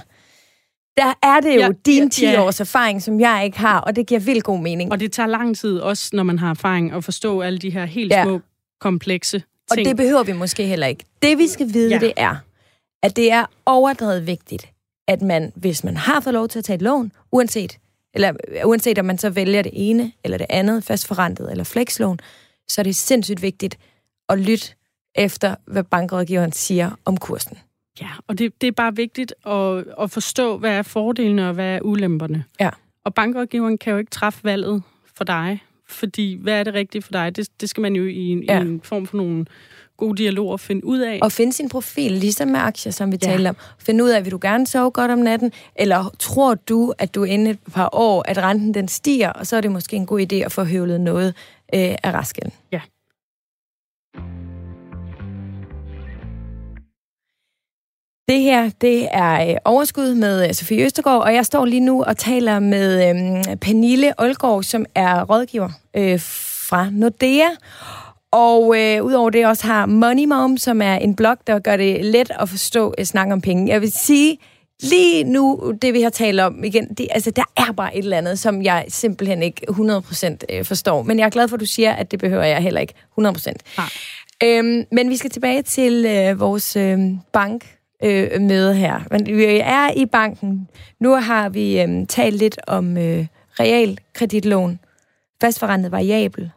Speaker 2: der er det jo ja, din 10 ja. års erfaring, som jeg ikke har, og det giver vildt god mening.
Speaker 3: Og det tager lang tid, også når man har erfaring, at forstå alle de her helt ja. små, komplekse ting.
Speaker 2: Og det behøver vi måske heller ikke. Det vi skal vide, ja. det er, at det er overdrevet vigtigt, at man, hvis man har fået lov til at tage et lån, uanset, eller uanset om man så vælger det ene eller det andet, fastforrentet eller flekslån, så er det sindssygt vigtigt at lytte efter, hvad bankrådgiveren siger om kursen.
Speaker 3: Ja, og det, det er bare vigtigt at, at forstå, hvad er fordelene og hvad er ulemperne.
Speaker 2: Ja.
Speaker 3: Og bankrådgiveren kan jo ikke træffe valget for dig, fordi hvad er det rigtige for dig? Det, det skal man jo i en, ja. i en form for nogle god dialog at finde ud af.
Speaker 2: Og finde sin profil, ligesom med aktier, som vi ja. talte om. Finde ud af, vil du gerne sove godt om natten, eller tror du, at du inden et par år, at renten den stiger, og så er det måske en god idé at få høvlet noget øh, af rasken.
Speaker 3: Ja.
Speaker 2: Det her, det er øh, Overskud med øh, Sofie Østergaard, og jeg står lige nu og taler med øh, Pernille Olgaard, som er rådgiver øh, fra Nordea. Og øh, udover det også har Money Mom, som er en blog, der gør det let at forstå at snakke om penge. Jeg vil sige, lige nu, det vi har talt om igen, det, altså, der er bare et eller andet, som jeg simpelthen ikke 100% øh, forstår. Men jeg er glad for, at du siger, at det behøver jeg heller ikke 100%. Ja. Øhm, men vi skal tilbage til øh, vores øh, bank øh, møde her. Men vi er i banken. Nu har vi øh, talt lidt om øh, realkreditlån, fastforrentet variabel,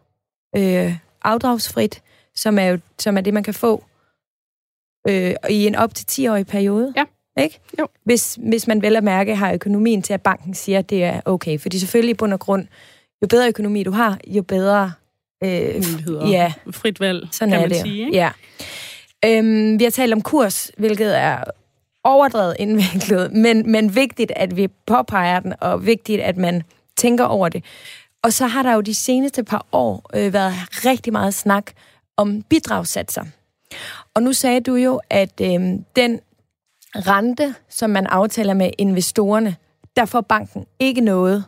Speaker 2: øh, afdragsfrit, som er, jo, som er det, man kan få øh, i en op til 10-årig periode.
Speaker 3: Ja.
Speaker 2: Ikke?
Speaker 3: Jo.
Speaker 2: Hvis, hvis man vel at mærke har økonomien til, at banken siger, at det er okay. Fordi selvfølgelig i bund og grund, jo bedre økonomi du har, jo bedre...
Speaker 3: Øh, Muligheder.
Speaker 2: Ja.
Speaker 3: Frit valg,
Speaker 2: Sådan
Speaker 3: kan
Speaker 2: er
Speaker 3: man
Speaker 2: det.
Speaker 3: sige. Ikke?
Speaker 2: Ja. Øhm, vi har talt om kurs, hvilket er overdrevet indviklet, men, men vigtigt, at vi påpeger den, og vigtigt, at man tænker over det. Og så har der jo de seneste par år øh, været rigtig meget snak om bidragssatser. Og nu sagde du jo, at øh, den rente, som man aftaler med investorerne, der får banken ikke noget.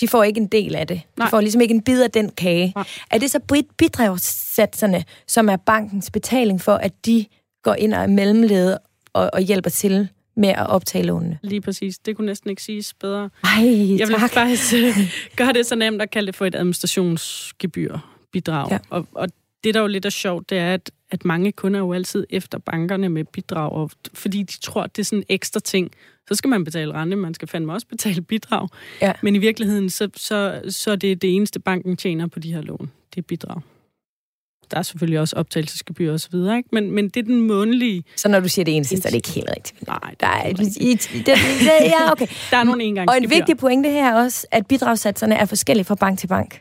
Speaker 2: De får ikke en del af det.
Speaker 3: Nej.
Speaker 2: De får ligesom ikke en bid af den kage.
Speaker 3: Nej.
Speaker 2: Er det så bidragssatserne, som er bankens betaling for, at de går ind og er mellemled og, og hjælper til med at optage lånene?
Speaker 3: Lige præcis. Det kunne næsten ikke siges bedre.
Speaker 2: Ej,
Speaker 3: Jeg vil
Speaker 2: tak.
Speaker 3: faktisk øh, gøre det så nemt at kalde det for et administrationsgebyr bidrag.
Speaker 2: Ja.
Speaker 3: Og, og det, der jo lidt er sjovt, det er, at, at mange kunder er jo altid efter bankerne med bidrag, og, fordi de tror, det er sådan en ekstra ting. Så skal man betale rente, man skal fandme også betale bidrag.
Speaker 2: Ja.
Speaker 3: Men i virkeligheden, så, så, så er det det eneste, banken tjener på de her lån. Det er bidrag. Der er selvfølgelig også optagelsesgebyr og så videre, ikke? Men, men det er den månedlige...
Speaker 2: Så når du siger det eneste, så er det ikke helt rigtigt.
Speaker 3: Nej, det
Speaker 2: Der
Speaker 3: er
Speaker 2: er,
Speaker 3: ikke
Speaker 2: i, det, det, ja, okay.
Speaker 3: Der er nogle
Speaker 2: Og
Speaker 3: engangsgebyr.
Speaker 2: en vigtig pointe her er også, at bidragssatserne er forskellige fra bank til bank.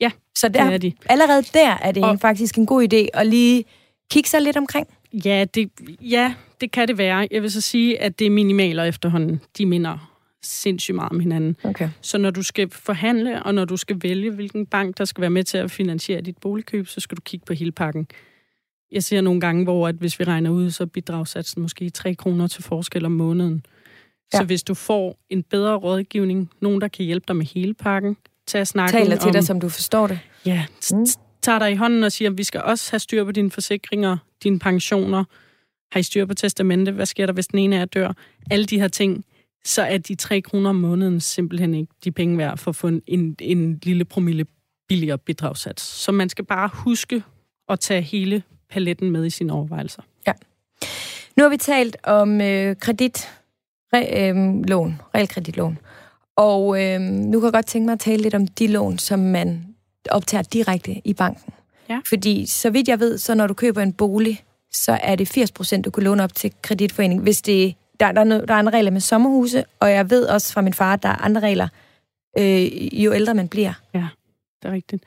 Speaker 3: Ja,
Speaker 2: Så der,
Speaker 3: det er de.
Speaker 2: allerede der er det
Speaker 3: Og-
Speaker 2: og, faktisk en god idé at lige kigge sig lidt omkring.
Speaker 3: Ja det, ja, det kan det være. Jeg vil så sige, at det er minimaler efterhånden. De minder sindssygt meget om hinanden.
Speaker 2: Okay.
Speaker 3: Så når du skal forhandle, og når du skal vælge, hvilken bank, der skal være med til at finansiere dit boligkøb, så skal du kigge på hele pakken. Jeg ser nogle gange, hvor at hvis vi regner ud, så er bidragssatsen måske 3 kroner til forskel om måneden. Så
Speaker 2: Ja.
Speaker 3: hvis du får en bedre rådgivning, nogen, der kan hjælpe dig med hele pakken, tag snakken
Speaker 2: Taler til
Speaker 3: om...
Speaker 2: dig, som du forstår det.
Speaker 3: Ja,
Speaker 2: Mm.
Speaker 3: tager dig i hånden og siger, at vi skal også have styr på dine forsikringer, dine pensioner. Har I styr på testamente? Hvad sker der, hvis den ene af jer dør? Alle de her ting. Så er de 3 kroner om måneden simpelthen ikke de penge værd for at få en, en, lille promille billigere bidragssats. Så man skal bare huske at tage hele paletten med i sine overvejelser.
Speaker 2: Nu har vi talt om øh, kredit, re, øh, lån, realkreditlån. Og øh, nu kan jeg godt tænke mig at tale lidt om de lån, som man optager direkte i banken.
Speaker 3: Ja.
Speaker 2: Fordi så vidt jeg ved, så når du køber en bolig, så er det 80 procent, du kan låne op til kreditforening. Hvis det, der, der, er der er andre regler med sommerhuse, og jeg ved også fra min far, at der er andre regler, øh, jo ældre man bliver.
Speaker 3: Det er rigtigt.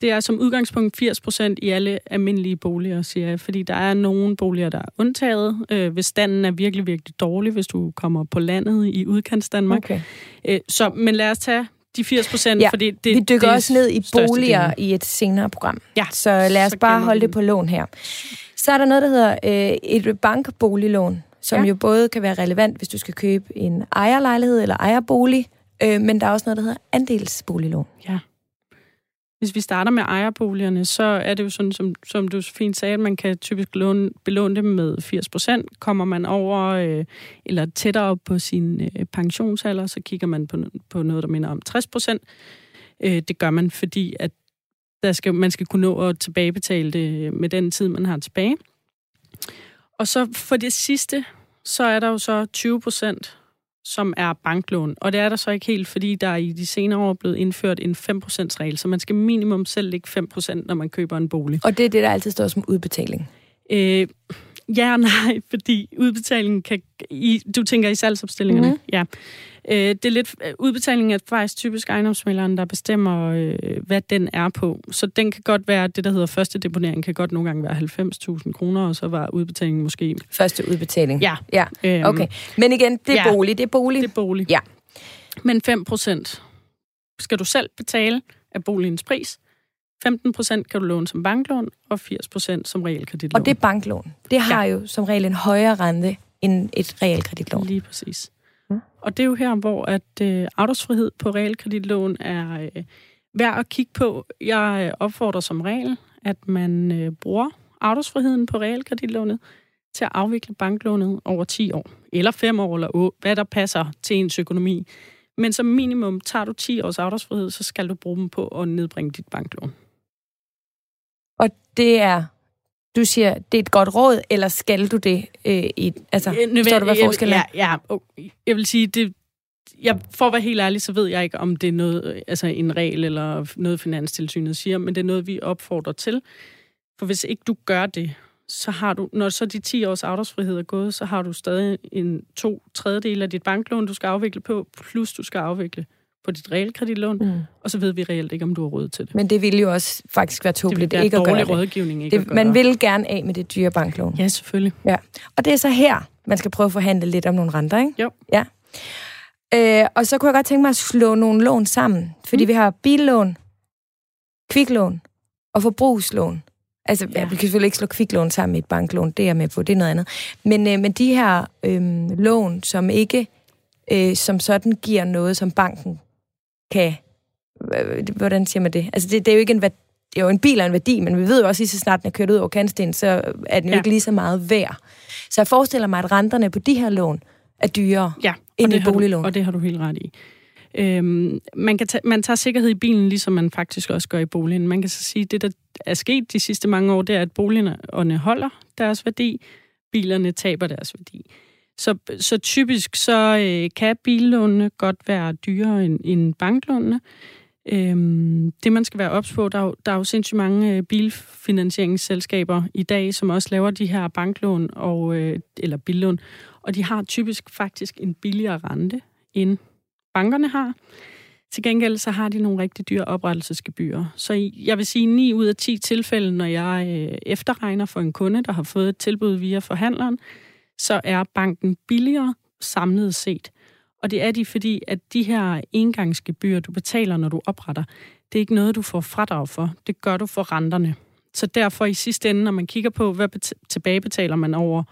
Speaker 3: Det er som udgangspunkt 80 procent i alle almindelige boliger, siger jeg, fordi der er nogle boliger, der er undtaget, øh, hvis standen er virkelig, virkelig dårlig, hvis du kommer på landet i udkants Danmark.
Speaker 2: Okay.
Speaker 3: Øh, så, men lad os tage de 80 procent,
Speaker 2: Ja,
Speaker 3: fordi det
Speaker 2: Vi dykker
Speaker 3: det
Speaker 2: også ned i boliger i et senere program.
Speaker 3: Ja,
Speaker 2: Så lad os
Speaker 3: så
Speaker 2: bare holde det på lån her. Så er der noget, der hedder øh, et bankboliglån, som
Speaker 3: Ja.
Speaker 2: jo både kan være relevant, hvis du skal købe en ejerlejlighed eller ejerbolig, øh, men der er også noget, der hedder andelsboliglån.
Speaker 3: Ja. Hvis vi starter med ejerboligerne, så er det jo sådan, som, som du fint sagde, at man kan typisk låne, belåne dem med 80 procent. Kommer man over øh, eller tættere op på sin øh, pensionsalder, så kigger man på, på noget, der minder om 60 procent. Øh, det gør man, fordi at der skal, man skal kunne nå at tilbagebetale det med den tid, man har tilbage. Og så for det sidste, så er der jo så 20 procent, som er banklån. Og det er der så ikke helt, fordi der er i de senere år blevet indført en 5%-regel, så man skal minimum selv lægge 5%, når man køber en bolig.
Speaker 2: Og det er det, der altid står som udbetaling.
Speaker 3: Øh, ja og nej, fordi udbetalingen kan... I, du tænker i salgsopstillingerne?
Speaker 2: Mhm.
Speaker 3: Ja. Øh, det er lidt, udbetalingen er faktisk typisk ejendomsmæleren, der bestemmer, øh, hvad den er på. Så den kan godt være, det der hedder første deponering, kan godt nogle gange være 90.000 kroner, og så var udbetalingen måske...
Speaker 2: Første udbetaling.
Speaker 3: Ja.
Speaker 2: ja.
Speaker 3: Øhm,
Speaker 2: Okay. Men igen, det er
Speaker 3: Ja.
Speaker 2: bolig. Det er bolig.
Speaker 3: Det er bolig.
Speaker 2: Ja.
Speaker 3: Men 5% skal du selv betale af boligens pris. 15% kan du låne som banklån, og 80% som realkreditlån.
Speaker 2: Og det er banklån. Det har ja. jo som regel en højere rente end et realkreditlån.
Speaker 3: Lige præcis.
Speaker 2: Ja.
Speaker 3: Og det er jo her, hvor at øh, afdragsfrihed på realkreditlån er øh, værd at kigge på. Jeg øh, opfordrer som regel, at man øh, bruger afdragsfriheden på realkreditlånet til at afvikle banklånet over 10 år, eller 5 år, eller 8, hvad der passer til ens økonomi. Men som minimum tager du 10 års afdragsfrihed, så skal du bruge dem på at nedbringe dit banklån.
Speaker 2: Og det er, du siger, det er et godt råd, eller skal du det? Øh, i, altså,
Speaker 3: Øh,
Speaker 2: forstår du, hvad forskellen er?
Speaker 3: Ja, ja jeg vil sige, det, jeg, for at være helt ærlig, så ved jeg ikke, om det er noget, altså en regel eller noget, Finanstilsynet siger, men det er noget, vi opfordrer til. For hvis ikke du gør det, så har du, når så de 10 års afdragsfrihed er gået, så har du stadig en to tredjedel af dit banklån, du skal afvikle på, plus du skal afvikle på dit realkreditlån,
Speaker 2: Mm.
Speaker 3: og så ved vi reelt ikke, om du har råd til det.
Speaker 2: Men det ville jo også faktisk være
Speaker 3: Det
Speaker 2: tåbeligt
Speaker 3: være
Speaker 2: ikke at gøre det.
Speaker 3: rådgivning ikke
Speaker 2: det
Speaker 3: at gøre.
Speaker 2: man vil gerne af med det dyre banklån.
Speaker 3: Ja, selvfølgelig.
Speaker 2: Og det er så her, man skal prøve at forhandle lidt om nogle renter, ikke?
Speaker 3: Jo.
Speaker 2: Ja. Øh, og så kunne jeg godt tænke mig at slå nogle lån sammen. Fordi
Speaker 3: Mm.
Speaker 2: vi har billån, kviklån og forbrugslån. Altså, ja.
Speaker 3: Ja.
Speaker 2: vi kan selvfølgelig ikke slå kviklån sammen med et banklån, det er jeg med på, det er noget andet. Men, øh, men de her øh, lån, som ikke øh, som sådan giver noget, som banken kan... Hvordan siger man det? Altså, det, det er jo ikke en værdi, det er jo en bil og en værdi, men vi ved jo også, at så snart den er kørt ud over kantsten, så er den jo
Speaker 3: Ja.
Speaker 2: ikke lige så meget værd. Så jeg forestiller mig, at renterne på de her lån er dyrere
Speaker 3: Ja,
Speaker 2: end i
Speaker 3: har du-
Speaker 2: boliglån.
Speaker 3: Og det har du helt ret i. Øhm, man, kan tage, man tager sikkerhed i bilen, ligesom man faktisk også gør i boligen. Man kan så sige, at det, der er sket de sidste mange år, det er, at boligerne holder deres værdi, bilerne taber deres værdi. Så, så typisk så øh, kan billånene godt være dyrere end, end banklånene. Øhm, det, man skal være ops på, der er, jo, der er jo sindssygt mange øh, bilfinansieringsselskaber i dag, som også laver de her banklån og, øh, eller billån, og de har typisk faktisk en billigere rente, end bankerne har. Til gengæld så har de nogle rigtig dyre oprettelsesgebyrer. Så jeg vil sige, 9 ud af 10 tilfælde, når jeg øh, efterregner for en kunde, der har fået et tilbud via forhandleren, så er banken billigere samlet set. Og det er de, fordi at de her engangsgebyr, du betaler, når du opretter, det er ikke noget, du får fradrag for. Det gør du for renterne. Så derfor i sidste ende, når man kigger på, hvad bet- tilbagebetaler man over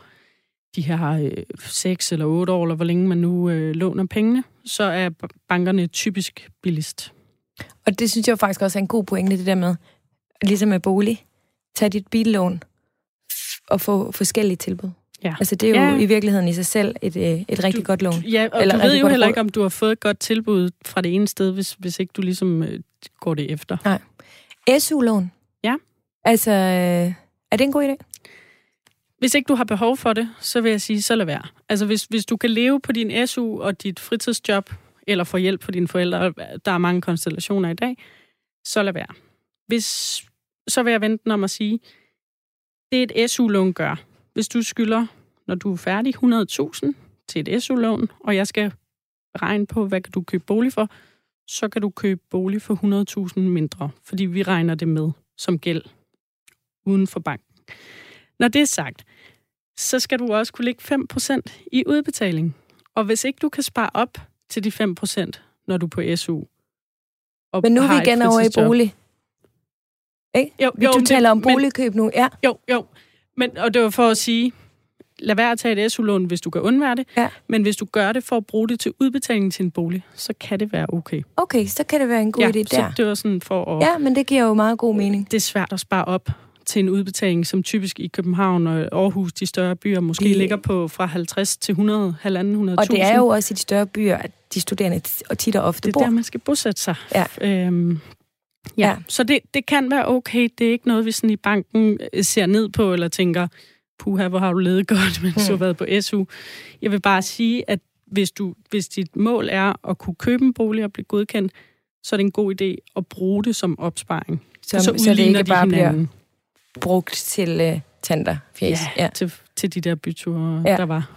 Speaker 3: de her øh, 6 eller 8 år, eller hvor længe man nu øh, låner pengene, så er bankerne typisk billigst.
Speaker 2: Og det synes jeg faktisk også er en god pointe, det der med, ligesom med bolig, tag dit billån og få forskellige tilbud.
Speaker 3: Ja.
Speaker 2: Altså det er jo
Speaker 3: Ja.
Speaker 2: i virkeligheden i sig selv et, øh, et rigtig
Speaker 3: Du-
Speaker 2: godt lån.
Speaker 3: Ja, og
Speaker 2: Eller
Speaker 3: du ved jo heller ikke, om du har fået et godt tilbud fra det ene sted, hvis, hvis ikke du ligesom øh, går det efter.
Speaker 2: SU-lån?
Speaker 3: Ja.
Speaker 2: Altså, øh, er det en god idé?
Speaker 3: Hvis ikke du har behov for det, så vil jeg sige, så lad være. Altså hvis, hvis du kan leve på din SU og dit fritidsjob, eller få hjælp fra dine forældre, der er mange konstellationer i dag, så lad være. Hvis, så vil jeg vente om at sige, det er et SU-lån gør. Hvis du skylder, når du er færdig, 100.000 til et SU-lån, og jeg skal regne på, hvad kan du købe bolig for, så kan du købe bolig for 100.000 mindre, fordi vi regner det med som gæld uden for banken. Når det er sagt, så skal du også kunne lægge 5% i udbetaling. Og hvis ikke du kan spare op til de 5%, når du er på SU, og
Speaker 2: Men nu er vi igen over i bolig. Ikke?
Speaker 3: Jo,
Speaker 2: Jo, du
Speaker 3: men
Speaker 2: taler om
Speaker 3: men-
Speaker 2: boligkøb nu. Ja,
Speaker 3: Jo, jo. Men, og det var for at sige, lad være at tage et SU-lån, hvis du kan undvære det.
Speaker 2: Ja.
Speaker 3: Men hvis du gør det for at bruge det til udbetaling til en bolig, så kan det være okay.
Speaker 2: okay, så kan det være en god
Speaker 3: ja,
Speaker 2: idé
Speaker 3: så
Speaker 2: der.
Speaker 3: det var sådan for at...
Speaker 2: Ja, men det giver jo meget god mening.
Speaker 3: Det er svært at spare op til en udbetaling, som typisk i København og Aarhus, de større byer, måske
Speaker 2: Det-
Speaker 3: ligger på fra 50 til 100, halvanden 100.000.
Speaker 2: Og det er jo også i de større byer, at de studerende og tit og ofte
Speaker 3: det er
Speaker 2: bor.
Speaker 3: der, man skal bosætte sig.
Speaker 2: Ja.
Speaker 3: Øhm, ja.
Speaker 2: Ja.
Speaker 3: ja, så det, det kan være okay. Det er ikke noget, vi sådan i banken øh, ser ned på, eller tænker, puha, hvor har du levet godt, mens du har været på SU. Jeg vil bare sige, at hvis, du, hvis dit mål er at kunne købe en bolig og blive godkendt, så er det en god idé at bruge det som opsparing.
Speaker 2: så,
Speaker 3: så
Speaker 2: så det ikke
Speaker 3: de
Speaker 2: bare bliver
Speaker 3: hinanden.
Speaker 2: brugt til uh, tanter, fjes.
Speaker 3: Ja, ja. Til, til de der byture,
Speaker 2: Ja.
Speaker 3: ja. der var.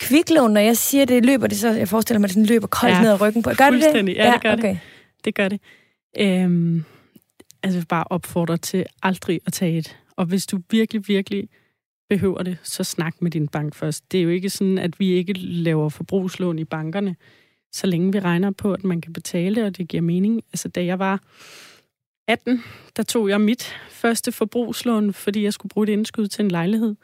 Speaker 2: Kviklån, når jeg siger det, løber det så, jeg forestiller mig, at det sådan løber koldt
Speaker 3: Ja,
Speaker 2: ned ad ryggen på. Gør det det?
Speaker 3: fuldstændig. Ja, det gør det.
Speaker 2: okay.
Speaker 3: Det gør det. Øhm, altså bare opfordre til aldrig at tage et. Og hvis du virkelig, virkelig behøver det, så snak med din bank først. Det er jo ikke sådan, at vi ikke laver forbrugslån i bankerne, så længe vi regner på, at man kan betale og det giver mening. Altså da jeg var 18, der tog jeg mit første forbrugslån, fordi jeg skulle bruge et indskud til en lejlighed.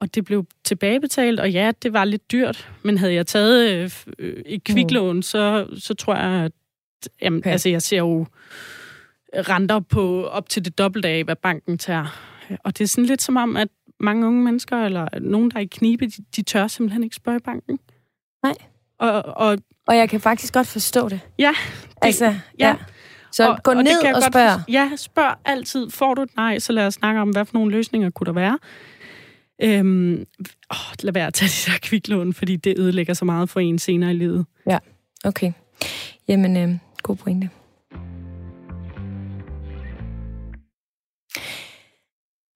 Speaker 3: Og det blev tilbagebetalt, og ja, det var lidt dyrt, men havde jeg taget øh, øh, et kviklån, så, så tror jeg, at jamen,
Speaker 2: Okay.
Speaker 3: altså, jeg ser jo renter på op til det dobbelte af, hvad banken tager. Og det er sådan lidt som om, at mange unge mennesker, eller nogen, der er i knibe, de, de tør simpelthen ikke spørge banken.
Speaker 2: Nej.
Speaker 3: Og, og
Speaker 2: Og jeg kan faktisk godt forstå det.
Speaker 3: ja,
Speaker 2: Altså, ja.
Speaker 3: ja.
Speaker 2: Så
Speaker 3: og,
Speaker 2: gå
Speaker 3: og det
Speaker 2: ned og
Speaker 3: godt
Speaker 2: spørg.
Speaker 3: forstå. Ja, spørg altid. Får du et nej, så lad os snakke om, hvad for nogle løsninger kunne der være. Øhm, åh, lad være at tage de der kviklån, fordi det ødelægger så meget for en senere i livet.
Speaker 2: Okay. Jamen, øh, god pointe.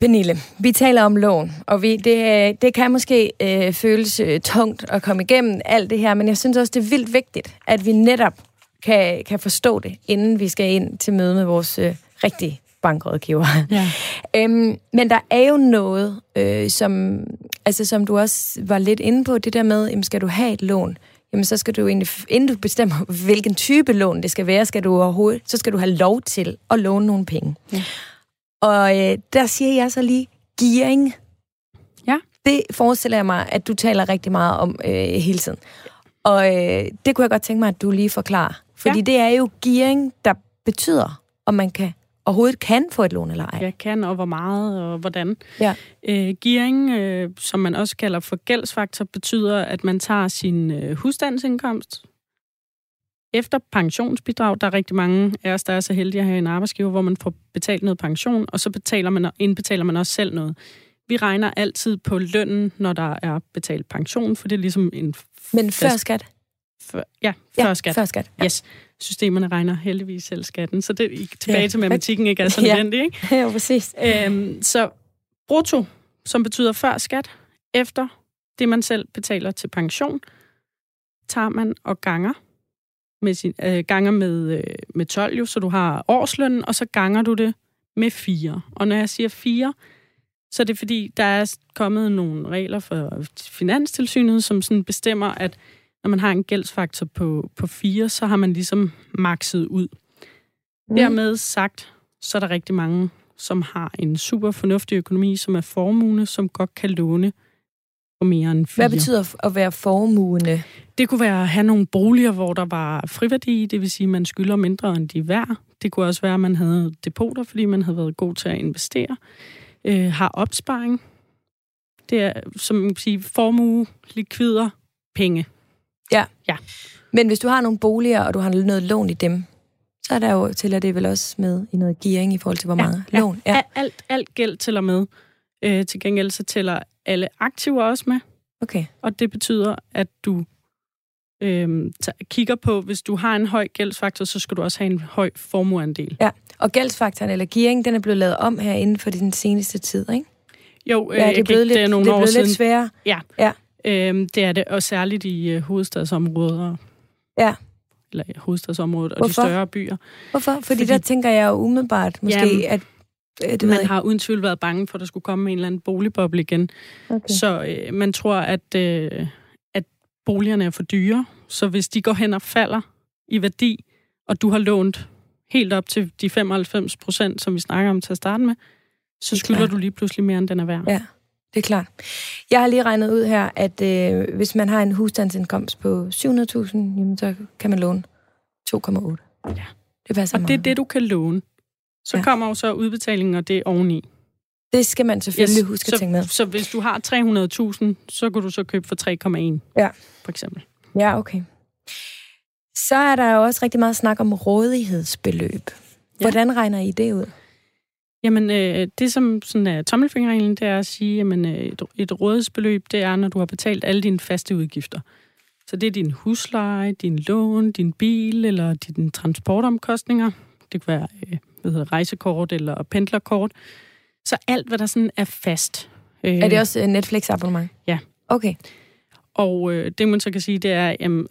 Speaker 2: Pernille, vi taler om lån, og vi, det, det kan måske øh, føles øh, tungt at komme igennem alt det her, men jeg synes også, det er vildt vigtigt, at vi netop kan, kan forstå det, inden vi skal ind til møde med vores øh, rigtige bankrådgiver.
Speaker 3: Ja.
Speaker 2: Øhm, men der er jo noget, øh, som, altså, som du også var lidt inde på, det der med, jamen, skal du have et lån, jamen så skal du egentlig, inden du bestemmer, hvilken type lån det skal være, skal du overhovedet, så skal du have lov til at låne nogle penge.
Speaker 3: Ja.
Speaker 2: Og øh, der siger jeg så lige, gearing.
Speaker 3: Ja.
Speaker 2: Det forestiller jeg mig, at du taler rigtig meget om øh, hele tiden. Og øh, det kunne jeg godt tænke mig, at du lige forklarer. Fordi ja. det er jo gearing, der betyder, om man kan overhovedet kan få et lån eller ej.
Speaker 3: Jeg kan, og hvor meget, og hvordan.
Speaker 2: Ja.
Speaker 3: Øh, gearing, øh, som man også kalder for gældsfaktor, betyder, at man tager sin øh, husstandsindkomst efter pensionsbidrag. Der er rigtig mange af os, der er så heldige at have en arbejdsgiver, hvor man får betalt noget pension, og så betaler man, indbetaler man også selv noget. Vi regner altid på lønnen, når der er betalt pension, for det er ligesom en...
Speaker 2: Men før skat?
Speaker 3: Før, ja, før
Speaker 2: ja,
Speaker 3: skat.
Speaker 2: Før skat ja.
Speaker 3: Yes. Systemerne regner heldigvis selv skatten, så det tilbage ja. til matematikken ikke er så nødvendigt, ikke?
Speaker 2: Ja, præcis.
Speaker 3: Øhm, så brutto, som betyder før skat, efter det, man selv betaler til pension, tager man og ganger med, sin, øh, ganger med, øh, med 12, jo, så du har årslønnen, og så ganger du det med 4. Og når jeg siger 4, så er det fordi, der er kommet nogle regler for Finanstilsynet, som sådan bestemmer, at når man har en gældsfaktor på, på 4, så har man ligesom makset ud. Mm. Dermed sagt, så er der rigtig mange, som har en super fornuftig økonomi, som er formue, som godt kan låne på mere end 4.
Speaker 2: Hvad betyder at være formuende?
Speaker 3: Det kunne være at have nogle boliger, hvor der var friværdi, det vil sige, at man skylder mindre end de er værd. Det kunne også være, at man havde depoter, fordi man havde været god til at investere. Øh, har opsparing. Det er, som man kan sige, formue, likvider, penge.
Speaker 2: Ja.
Speaker 3: ja.
Speaker 2: Men hvis du har nogle boliger, og du har noget lån i dem, så er der jo til at det vel også med i noget gearing i forhold til, hvor
Speaker 3: ja,
Speaker 2: meget ja. lån.
Speaker 3: Ja. Alt, alt gæld tæller med. Øh, til gengæld så tæller alle aktiver også med.
Speaker 2: Okay.
Speaker 3: Og det betyder, at du øh, kigger på, hvis du har en høj gældsfaktor, så skal du også have en høj formueandel.
Speaker 2: Ja, og gældsfaktoren eller gearing, den er blevet lavet om her inden for den seneste tid, ikke?
Speaker 3: Jo,
Speaker 2: ja, det er blevet, lidt, det er nogle det er blevet lidt sværere.
Speaker 3: Ja,
Speaker 2: ja.
Speaker 3: Øhm, det er det, og særligt i øh, hovedstadsområder.
Speaker 2: Ja.
Speaker 3: Eller i hovedstadsområdet og
Speaker 2: Hvorfor?
Speaker 3: de større byer.
Speaker 2: Hvorfor? Fordi, Fordi der tænker jeg jo umiddelbart måske, jamen, at...
Speaker 3: Øh, man har uden tvivl været bange for, at der skulle komme en eller anden boligboble igen.
Speaker 2: Okay.
Speaker 3: Så øh, man tror, at, øh, at boligerne er for dyre. Så hvis de går hen og falder i værdi, og du har lånt helt op til de 95 procent, som vi snakker om til at starte med, så skylder du lige pludselig mere, end den er værd.
Speaker 2: Ja, det er klart. Jeg har lige regnet ud her, at øh, hvis man har en husstandsindkomst på 700.000, jamen, så kan man låne 2,8.
Speaker 3: Ja.
Speaker 2: Det passer
Speaker 3: og
Speaker 2: meget.
Speaker 3: det er det, du kan låne. Så ja. kommer jo så udbetalingen, og det er oveni.
Speaker 2: Det skal man selvfølgelig yes. huske
Speaker 3: så,
Speaker 2: at tænke med.
Speaker 3: Så hvis du har 300.000, så kan du så købe for 3,1.
Speaker 2: Ja.
Speaker 3: For eksempel.
Speaker 2: Ja, okay. Så er der jo også rigtig meget snak om rådighedsbeløb. Hvordan ja. regner I det ud?
Speaker 3: Jamen, øh, det som sådan er tommelfingerreglen, det er at sige, at øh, et, et rådighedsbeløb, det er, når du har betalt alle dine faste udgifter. Så det er din husleje, din lån, din bil eller dine transportomkostninger. Det kan være øh, hvad hedder, rejsekort eller pendlerkort. Så alt, hvad der sådan er fast.
Speaker 2: Øh, er det også Netflix-abonnement?
Speaker 3: Ja.
Speaker 2: Okay.
Speaker 3: Og øh, det, man så kan sige, det er... Jamen,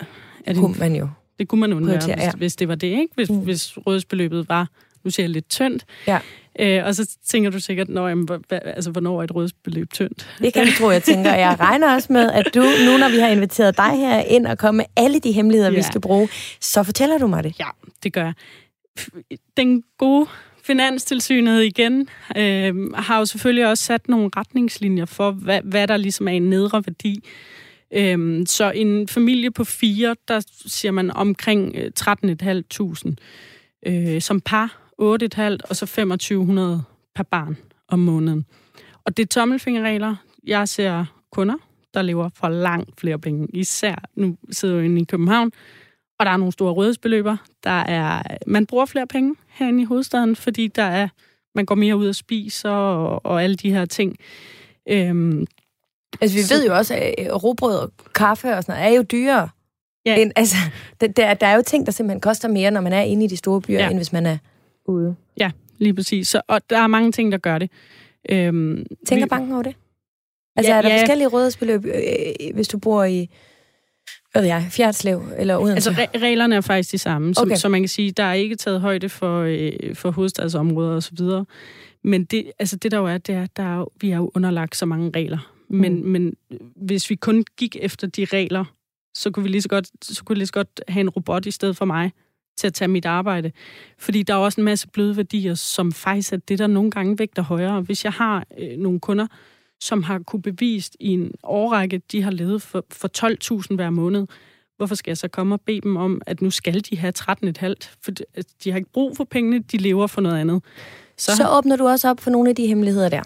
Speaker 3: er det,
Speaker 2: kunne man jo.
Speaker 3: Det kunne man undvære, hvis, ja. hvis det var det, ikke? Hvis, mm. hvis rådighedsbeløbet var, nu siger jeg lidt tyndt.
Speaker 2: Ja.
Speaker 3: Øh, og så tænker du sikkert, Nå, jamen, altså, hvornår er et rådsbeløb tyndt?
Speaker 2: Det kan du tro, jeg tænker. Jeg regner også med, at du, nu når vi har inviteret dig her ind og komme med alle de hemmeligheder, ja. vi skal bruge, så fortæller du mig det.
Speaker 3: Ja, det gør jeg. Den gode Finanstilsynet igen øh, har jo selvfølgelig også sat nogle retningslinjer for, hvad, hvad der ligesom er en nedre værdi. Øhm, så en familie på fire, der siger man omkring 13.500 øh, som par 8,5 og så 2500 per barn om måneden. Og det er tommelfingerregler. Jeg ser kunder, der lever for langt flere penge. Især, nu sidder jeg inde i København, og der er nogle store rådighedsbeløber. Der er, man bruger flere penge herinde i hovedstaden, fordi der er, man går mere ud og spiser og, og alle de her ting. Øhm,
Speaker 2: altså, vi så, ved jo også, at råbrød og kaffe og sådan noget er jo dyrere. Ja. End, altså, der, der er jo ting, der simpelthen koster mere, når man er inde i de store byer, ja. end hvis man er ude.
Speaker 3: Ja, lige præcis. Så, og der er mange ting, der gør det. Øhm,
Speaker 2: Tænker vi, banken over det? Altså, ja, er der ja. forskellige rådighedsbeløb, øh, hvis du bor i hvad ved jeg, Fjerdslev eller Odense?
Speaker 3: Altså, re- reglerne er faktisk de samme, okay. så, så man kan sige, der er ikke taget højde for, øh, for hovedstadsområder og så videre. Men det, altså det der jo er, det er, der er vi er jo underlagt så mange regler. Men, mm. men hvis vi kun gik efter de regler, så kunne vi lige så godt, så kunne vi lige så godt have en robot i stedet for mig til at tage mit arbejde. Fordi der er også en masse bløde værdier, som faktisk er det, der nogle gange vægter højere. Hvis jeg har øh, nogle kunder, som har kunne bevist i en årrække, de har levet for, for 12.000 hver måned, hvorfor skal jeg så komme og bede dem om, at nu skal de have 13,5? For altså, de har ikke brug for pengene, de lever for noget andet.
Speaker 2: Så, så åbner du også op for nogle af de hemmeligheder der.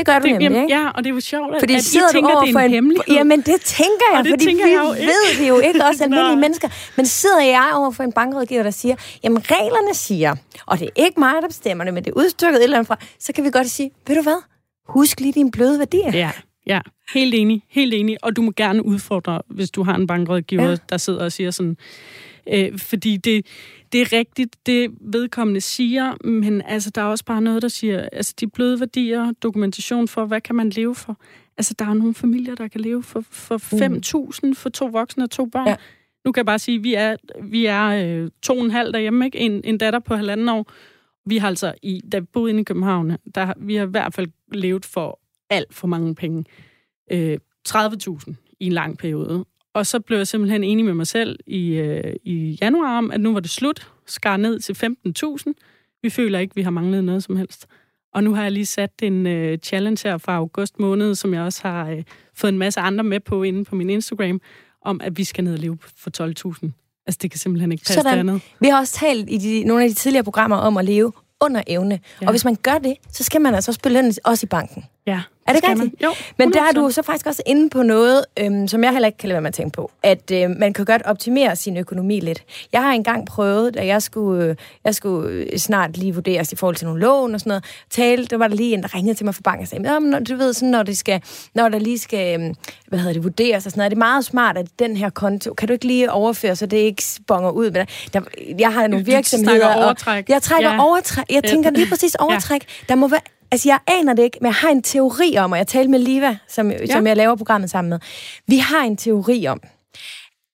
Speaker 2: Det gør du
Speaker 3: det,
Speaker 2: nemlig,
Speaker 3: jamen,
Speaker 2: ikke?
Speaker 3: Ja, og det er jo sjovt,
Speaker 2: fordi
Speaker 3: at I tænker, det er en, en hemmelighed.
Speaker 2: Jamen, det tænker jeg,
Speaker 3: det
Speaker 2: fordi
Speaker 3: tænker
Speaker 2: vi
Speaker 3: jeg jo
Speaker 2: ved det jo ikke, også almindelige mennesker. Men sidder jeg over for en bankrådgiver, der siger, jamen reglerne siger, og det er ikke mig, der bestemmer det, men det er udstykket et eller andet fra, så kan vi godt sige, ved du hvad? Husk lige dine bløde værdier.
Speaker 3: Ja, ja. Helt enig, helt enig. Og du må gerne udfordre, hvis du har en bankrådgiver, ja. der sidder og siger sådan, øh, fordi det, det er rigtigt, det vedkommende siger, men altså, der er også bare noget, der siger, altså de bløde værdier, dokumentation for, hvad kan man leve for. Altså, der er nogle familier, der kan leve for, for 5.000 mm. for to voksne og to børn. Ja. Nu kan jeg bare sige, at vi er, vi er øh, to og en halv derhjemme, ikke? En, en datter på halvanden år. Vi har altså, i, da vi boede inde i København, der, vi har i hvert fald levet for alt for mange penge. Øh, 30.000 i en lang periode. Og så blev jeg simpelthen enig med mig selv i, øh, i januar om, at nu var det slut. Skar ned til 15.000. Vi føler ikke, vi har manglet noget som helst. Og nu har jeg lige sat en øh, challenge her fra august måned, som jeg også har øh, fået en masse andre med på inde på min Instagram, om at vi skal ned og leve for 12.000. Altså, det kan simpelthen ikke passe
Speaker 2: Sådan.
Speaker 3: andet.
Speaker 2: Vi har også talt i de, nogle af de tidligere programmer om at leve under evne. Ja. Og hvis man gør det, så skal man altså også belønnes også i banken.
Speaker 3: Ja.
Speaker 2: Er det rigtigt?
Speaker 3: Jo. 100%.
Speaker 2: Men der er du så faktisk også inde på noget, øhm, som jeg heller ikke kan lade være med at tænke på. At øh, man kan godt optimere sin økonomi lidt. Jeg har engang prøvet, da jeg skulle, øh, jeg skulle øh, snart lige vurderes i forhold til nogle lån og sådan noget, tale, der var der lige en, der ringede til mig fra banken og sagde, når, du ved, sådan, når, det skal, når der lige skal, øh, hvad hedder det, vurderes og sådan noget, er det meget smart, at den her konto, kan du ikke lige overføre, så det ikke sponger ud? Men der, jeg har nogle virksomheder,
Speaker 3: og jeg
Speaker 2: trækker ja. overtræk. Jeg tænker lige præcis overtræk. Ja. Der må være Altså, jeg aner det ikke, men jeg har en teori om, og jeg talte med Liva, som, ja. som jeg laver programmet sammen med. Vi har en teori om,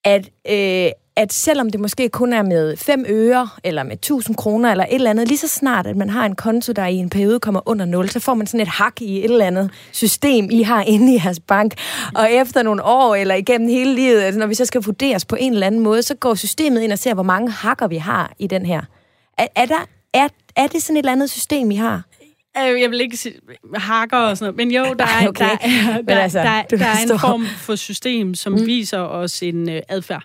Speaker 2: at, øh, at selvom det måske kun er med 5 øre, eller med 1000 kroner, eller et eller andet, lige så snart, at man har en konto, der i en periode kommer under 0, så får man sådan et hak i et eller andet system, I har inde i jeres bank. Og efter nogle år, eller igennem hele livet, altså når vi så skal vurderes på en eller anden måde, så går systemet ind og ser, hvor mange hakker vi har i den her. Er, er, der, er, er det sådan et eller andet system, I har?
Speaker 3: Øh, jeg vil ikke sige hakker og sådan noget, men jo, der er, okay. der, der, altså, der, der, der er en form for system, som mm. viser os en øh, adfærd.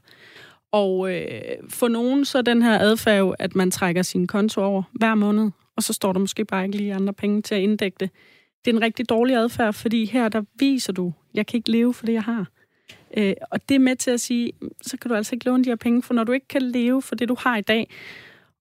Speaker 3: Og øh, for nogen så er den her adfærd jo, at man trækker sin konto over hver måned, og så står der måske bare ikke lige andre penge til at inddække det. Det er en rigtig dårlig adfærd, fordi her der viser du, jeg kan ikke leve for det, jeg har. Øh, og det er med til at sige, så kan du altså ikke låne de her penge, for når du ikke kan leve for det, du har i dag,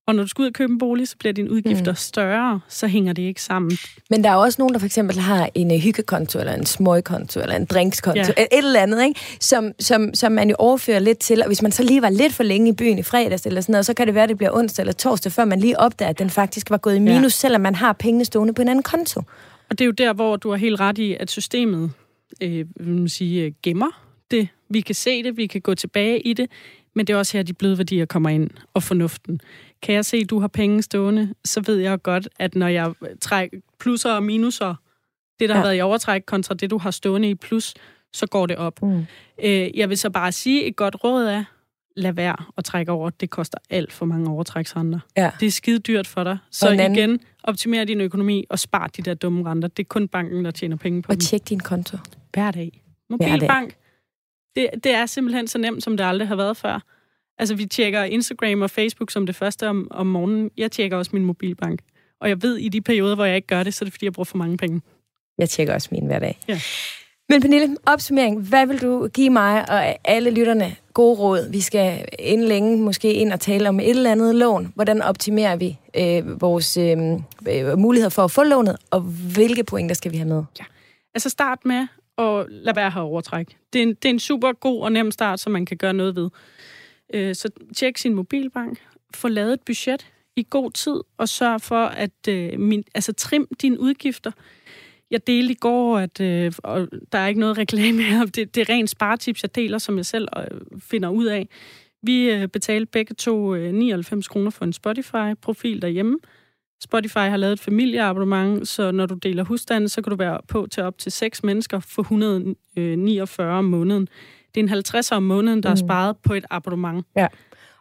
Speaker 3: og når du skal ud og købe en bolig, så bliver dine udgifter mm. større, så hænger det ikke sammen.
Speaker 2: Men der er også nogen, der for eksempel har en uh, hyggekonto, eller en smøgkonto, eller en drinkskonto, ja. et, et eller andet, ikke? Som, som, som man jo overfører lidt til. Og hvis man så lige var lidt for længe i byen i fredags, eller sådan noget, så kan det være, at det bliver onsdag eller torsdag, før man lige opdager, at den faktisk var gået i minus, ja. selvom man har pengene stående på en anden konto.
Speaker 3: Og det er jo der, hvor du har helt ret i, at systemet øh, vil man sige, gemmer det. Vi kan se det, vi kan gå tilbage i det, men det er også her, de bløde værdier kommer ind, og fornuften kan jeg se, at du har penge stående, så ved jeg godt, at når jeg trækker plusser og minuser, det, der ja. har været i overtræk kontra det, du har stående i plus, så går det op. Mm. Øh, jeg vil så bare sige, et godt råd er, lad være at trække over. Det koster alt for mange overtræksrenter. Ja. Det er skide dyrt for dig. Så anden... igen, optimer din økonomi og spar de der dumme renter. Det er kun banken, der tjener penge på
Speaker 2: Og tjek din konto.
Speaker 3: Hver dag. Mobilbank. Det, det er simpelthen så nemt, som det aldrig har været før. Altså, vi tjekker Instagram og Facebook som det første om, om morgenen. Jeg tjekker også min mobilbank. Og jeg ved, i de perioder, hvor jeg ikke gør det, så er det, fordi jeg bruger for mange penge.
Speaker 2: Jeg tjekker også min hver dag.
Speaker 3: Ja.
Speaker 2: Men Pernille, opsummering. Hvad vil du give mig og alle lytterne gode råd? Vi skal inden længe måske ind og tale om et eller andet lån. Hvordan optimerer vi øh, vores øh, øh muligheder for at få lånet, og hvilke pointer skal vi have med?
Speaker 3: Ja. Altså start med og lad være her overtræk. Det er, en, det er en super god og nem start, som man kan gøre noget ved. Øh, så tjek sin mobilbank, få lavet et budget i god tid, og sørg for at øh, min, altså, trim dine udgifter. Jeg delte i går, at øh, og der er ikke noget reklame her, det, det er rent sparetips, jeg deler, som jeg selv øh, finder ud af. Vi øh, betalte begge to øh, 99 kroner for en Spotify-profil derhjemme. Spotify har lavet et familieabonnement, så når du deler husstanden, så kan du være på til op til seks mennesker for 149 om måneden. Det er en 50 om måneden, der mm. er sparet på et abonnement.
Speaker 2: Ja.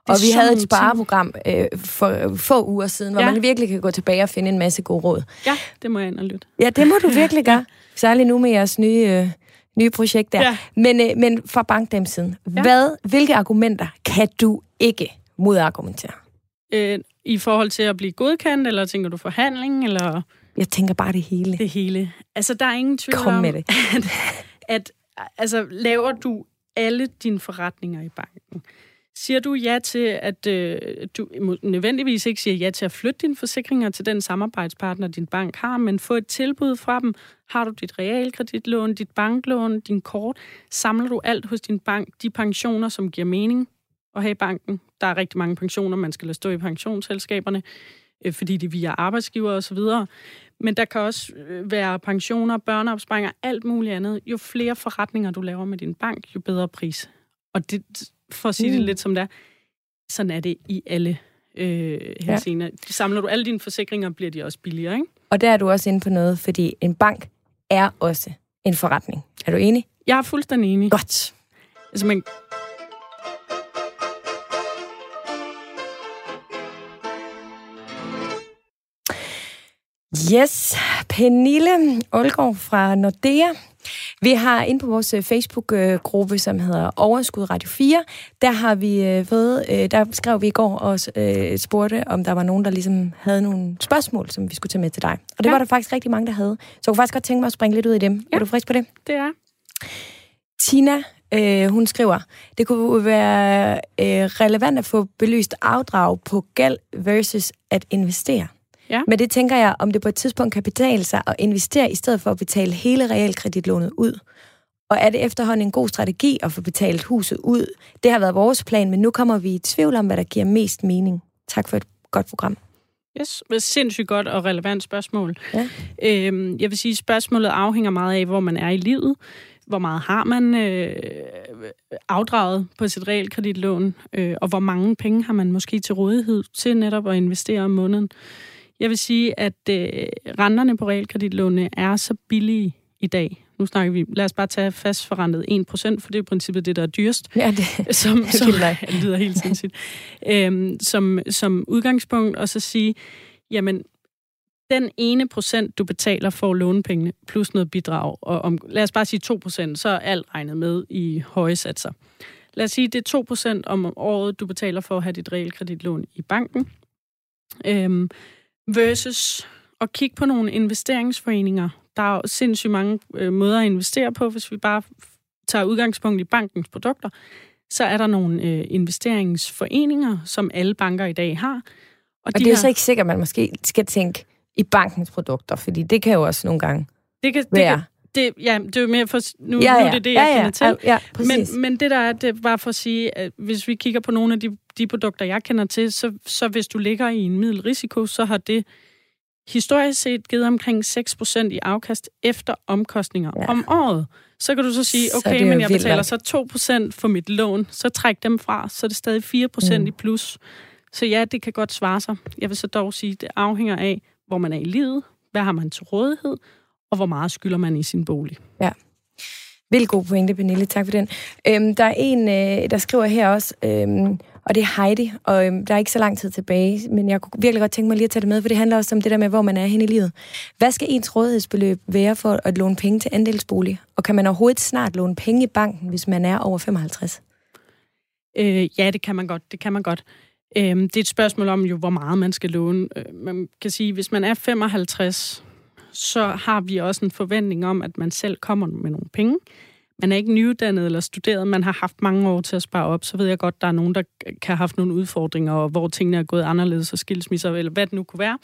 Speaker 2: Og vi havde et spareprogram øh, for få uger siden, hvor ja. man virkelig kan gå tilbage og finde en masse gode råd.
Speaker 3: Ja, det må jeg ind og lytte.
Speaker 2: Ja, det må du virkelig gøre. Særligt nu med jeres nye, øh, nye projekt der.
Speaker 3: Ja.
Speaker 2: Men, øh, men fra bankdamsiden. Ja. hvad, hvilke argumenter kan du ikke modargumentere?
Speaker 3: Øh, I forhold til at blive godkendt, eller tænker du forhandling, eller
Speaker 2: Jeg tænker bare det hele.
Speaker 3: det hele? Altså, der er ingen tvivl
Speaker 2: Kom
Speaker 3: om,
Speaker 2: med det.
Speaker 3: At, at altså, laver du alle dine forretninger i banken, siger du ja til, at øh, du nødvendigvis ikke siger ja til at flytte dine forsikringer til den samarbejdspartner, din bank har, men få et tilbud fra dem. Har du dit realkreditlån, dit banklån, din kort? Samler du alt hos din bank? De pensioner, som giver mening at have i banken? Der er rigtig mange pensioner, man skal lade stå i pensionsselskaberne, øh, fordi de er via arbejdsgiver og så videre. Men der kan også øh, være pensioner, børneopsparinger, alt muligt andet. Jo flere forretninger du laver med din bank, jo bedre pris. Og det, for at sige mm. det lidt som det er, sådan er det i alle øh, henseender. Ja. Samler du alle dine forsikringer, bliver de også billigere, ikke?
Speaker 2: Og der er du også inde på noget, fordi en bank er også en forretning. Er du enig?
Speaker 3: Jeg er fuldstændig enig.
Speaker 2: Godt.
Speaker 3: Altså, man,
Speaker 2: Yes, Pernille Olgaard fra Nordea. Vi har inde på vores øh, Facebook-gruppe, som hedder Overskud Radio 4, der har vi øh, fået, øh, der skrev vi i går og spurgte, om der var nogen, der ligesom havde nogle spørgsmål, som vi skulle tage med til dig. Og det
Speaker 3: Ja.
Speaker 2: var der faktisk rigtig mange, der havde. Så jeg kunne faktisk godt tænke mig at springe lidt ud i dem. Ja. Er du frisk på det?
Speaker 3: det er.
Speaker 2: Tina, øh, hun skriver, det kunne være øh, relevant at få belyst afdrag på gæld versus at investere.
Speaker 3: Ja.
Speaker 2: Men det tænker jeg, om det på et tidspunkt kan betale sig at investere, i stedet for at betale hele realkreditlånet ud. Og er det efterhånden en god strategi at få betalt huset ud? Det har været vores plan, men nu kommer vi i tvivl om, hvad der giver mest mening. Tak for et godt program.
Speaker 3: Yes, det er sindssygt godt og relevant spørgsmål.
Speaker 2: Ja.
Speaker 3: Øhm, jeg vil sige, at spørgsmålet afhænger meget af, hvor man er i livet. Hvor meget har man øh, afdraget på sit realkreditlån, øh, og hvor mange penge har man måske til rådighed til netop at investere om måneden. Jeg vil sige, at øh, renterne på realkreditlånene er så billige i dag. Nu snakker vi, lad os bare tage fastforrentet 1%, for det er i princippet det, der er dyrest
Speaker 2: Ja, det,
Speaker 3: som, som det lyder helt sindssygt, øhm, som, som udgangspunkt, og så sige, jamen, den ene procent, du betaler for at låne pengene, plus noget bidrag, og om, lad os bare sige 2 procent, så er alt regnet med i høje satser. Lad os sige, det er 2 procent om året, du betaler for at have dit realkreditlån i banken, øhm, versus at kigge på nogle investeringsforeninger. Der er jo sindssygt mange øh, måder at investere på, hvis vi bare tager udgangspunkt i bankens produkter, så er der nogle øh, investeringsforeninger, som alle banker i dag har.
Speaker 2: og det er så ikke sikkert, at man måske skal tænke i bankens produkter, fordi det kan jo også nogle gange
Speaker 3: det kan, det,
Speaker 2: være.
Speaker 3: kan, det, ja, det er jo mere for... Nu,
Speaker 2: ja,
Speaker 3: nu
Speaker 2: ja.
Speaker 3: er det det,
Speaker 2: ja,
Speaker 3: jeg
Speaker 2: ja,
Speaker 3: kender til.
Speaker 2: Ja, ja, præcis.
Speaker 3: Men, men det der er, det er bare for at sige, at hvis vi kigger på nogle af de, de produkter, jeg kender til, så, så hvis du ligger i en middelrisiko, så har det historisk set givet omkring 6% i afkast efter omkostninger
Speaker 2: Ja.
Speaker 3: ja. om året. Så kan du så sige, okay, men jeg betaler så 2% for mit lån, så træk dem fra, så er det stadig 4%
Speaker 2: Mm.
Speaker 3: mm. i plus. Så ja, det kan godt svare sig. Jeg vil så dog sige, det afhænger af, hvor man er i livet, hvad har man til rådighed, og hvor meget skylder man i sin bolig.
Speaker 2: Vildt god pointe, Pernille. Tak for den. Øhm, der er en, øh, der skriver her også, øhm, og det er Heidi, og øhm, der er ikke så lang tid tilbage, men jeg kunne virkelig godt tænke mig lige at tage det med, for det handler også om det der med, hvor man er hen i livet. Hvad skal ens rådighedsbeløb være for at låne penge til andelsbolig? Og kan man overhovedet snart låne penge i banken, hvis man er over 55?
Speaker 3: Øh, ja, det kan man godt. Det kan man godt. Øhm, det er et spørgsmål om jo, hvor meget man skal låne. Øh, man kan sige, hvis man er 55, så har vi også en forventning om, at man selv kommer med nogle penge. Man er ikke nyuddannet eller studeret, man har haft mange år til at spare op, så ved jeg godt, der er nogen, der kan have haft nogle udfordringer, og hvor tingene er gået anderledes, og skilsmisser, eller hvad det nu kunne være.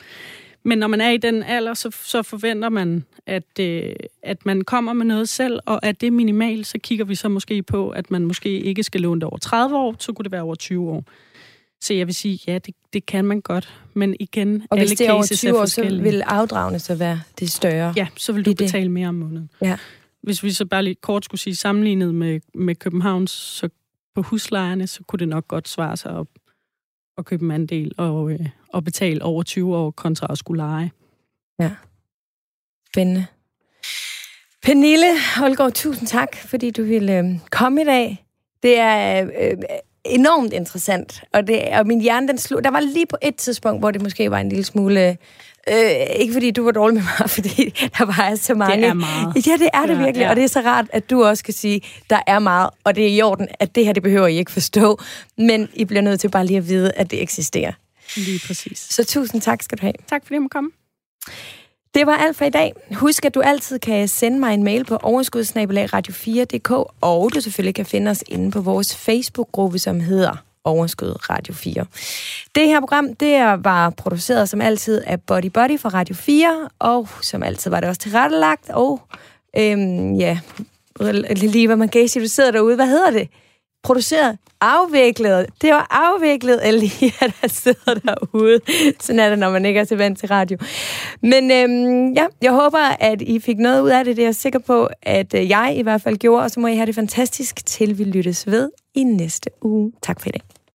Speaker 3: Men når man er i den alder, så, så forventer man, at, øh, at man kommer med noget selv, og at det minimalt, så kigger vi så måske på, at man måske ikke skal låne det over 30 år, så kunne det være over 20 år. Så jeg vil sige, ja, det, det kan man godt. Men igen,
Speaker 2: Og
Speaker 3: alle
Speaker 2: hvis det er over
Speaker 3: cases
Speaker 2: 20 år, så vil afdragene så være det større.
Speaker 3: Ja, så vil du
Speaker 2: det.
Speaker 3: betale mere om måneden.
Speaker 2: Ja.
Speaker 3: Hvis vi så bare lige kort skulle sige sammenlignet med, med Københavns, så på huslejerne, så kunne det nok godt svare sig at, at købe en andel og, øh, og betale over 20 år kontra at skulle lege.
Speaker 2: Spændende. Pernille Holgaard, tusind tak, fordi du ville øh, komme i dag. Det er øh, enormt interessant. Og, det, og min hjerne, den slog... Der var lige på et tidspunkt, hvor det måske var en lille smule... Øh, ikke fordi du var dårlig med mig, fordi der var så mange...
Speaker 3: Det er meget.
Speaker 2: Ja, det er det
Speaker 3: Ja,
Speaker 2: virkelig.
Speaker 3: ja.
Speaker 2: Og det er så rart, at du også kan sige, der er meget, og det er i orden, at det her, det behøver I ikke forstå. Men I bliver nødt til bare lige at vide, at det eksisterer.
Speaker 3: Lige præcis.
Speaker 2: Så tusind tak skal du have.
Speaker 3: Tak fordi jeg måtte komme.
Speaker 2: Det var alt for i dag. Husk, at du altid kan sende mig en mail på overskudsnabelagradio4.dk, og du selvfølgelig kan finde os inde på vores Facebook-gruppe, som hedder Overskud Radio 4. Det her program, det var produceret som altid af Body Body fra Radio 4, og som altid var det også tilrettelagt, og øhm, ja, lige hvad man kan sige, du sidder derude, hvad hedder det? Produceret, afviklet. Det var afviklet af Lia, der sidder derude. Sådan er det, når man ikke er til vant til radio. Men øhm, ja, jeg håber, at I fik noget ud af det. Det er jeg sikker på, at øh, jeg i hvert fald gjorde. Og så må I have det fantastisk, til vi lyttes ved i næste uge. Tak for i dag.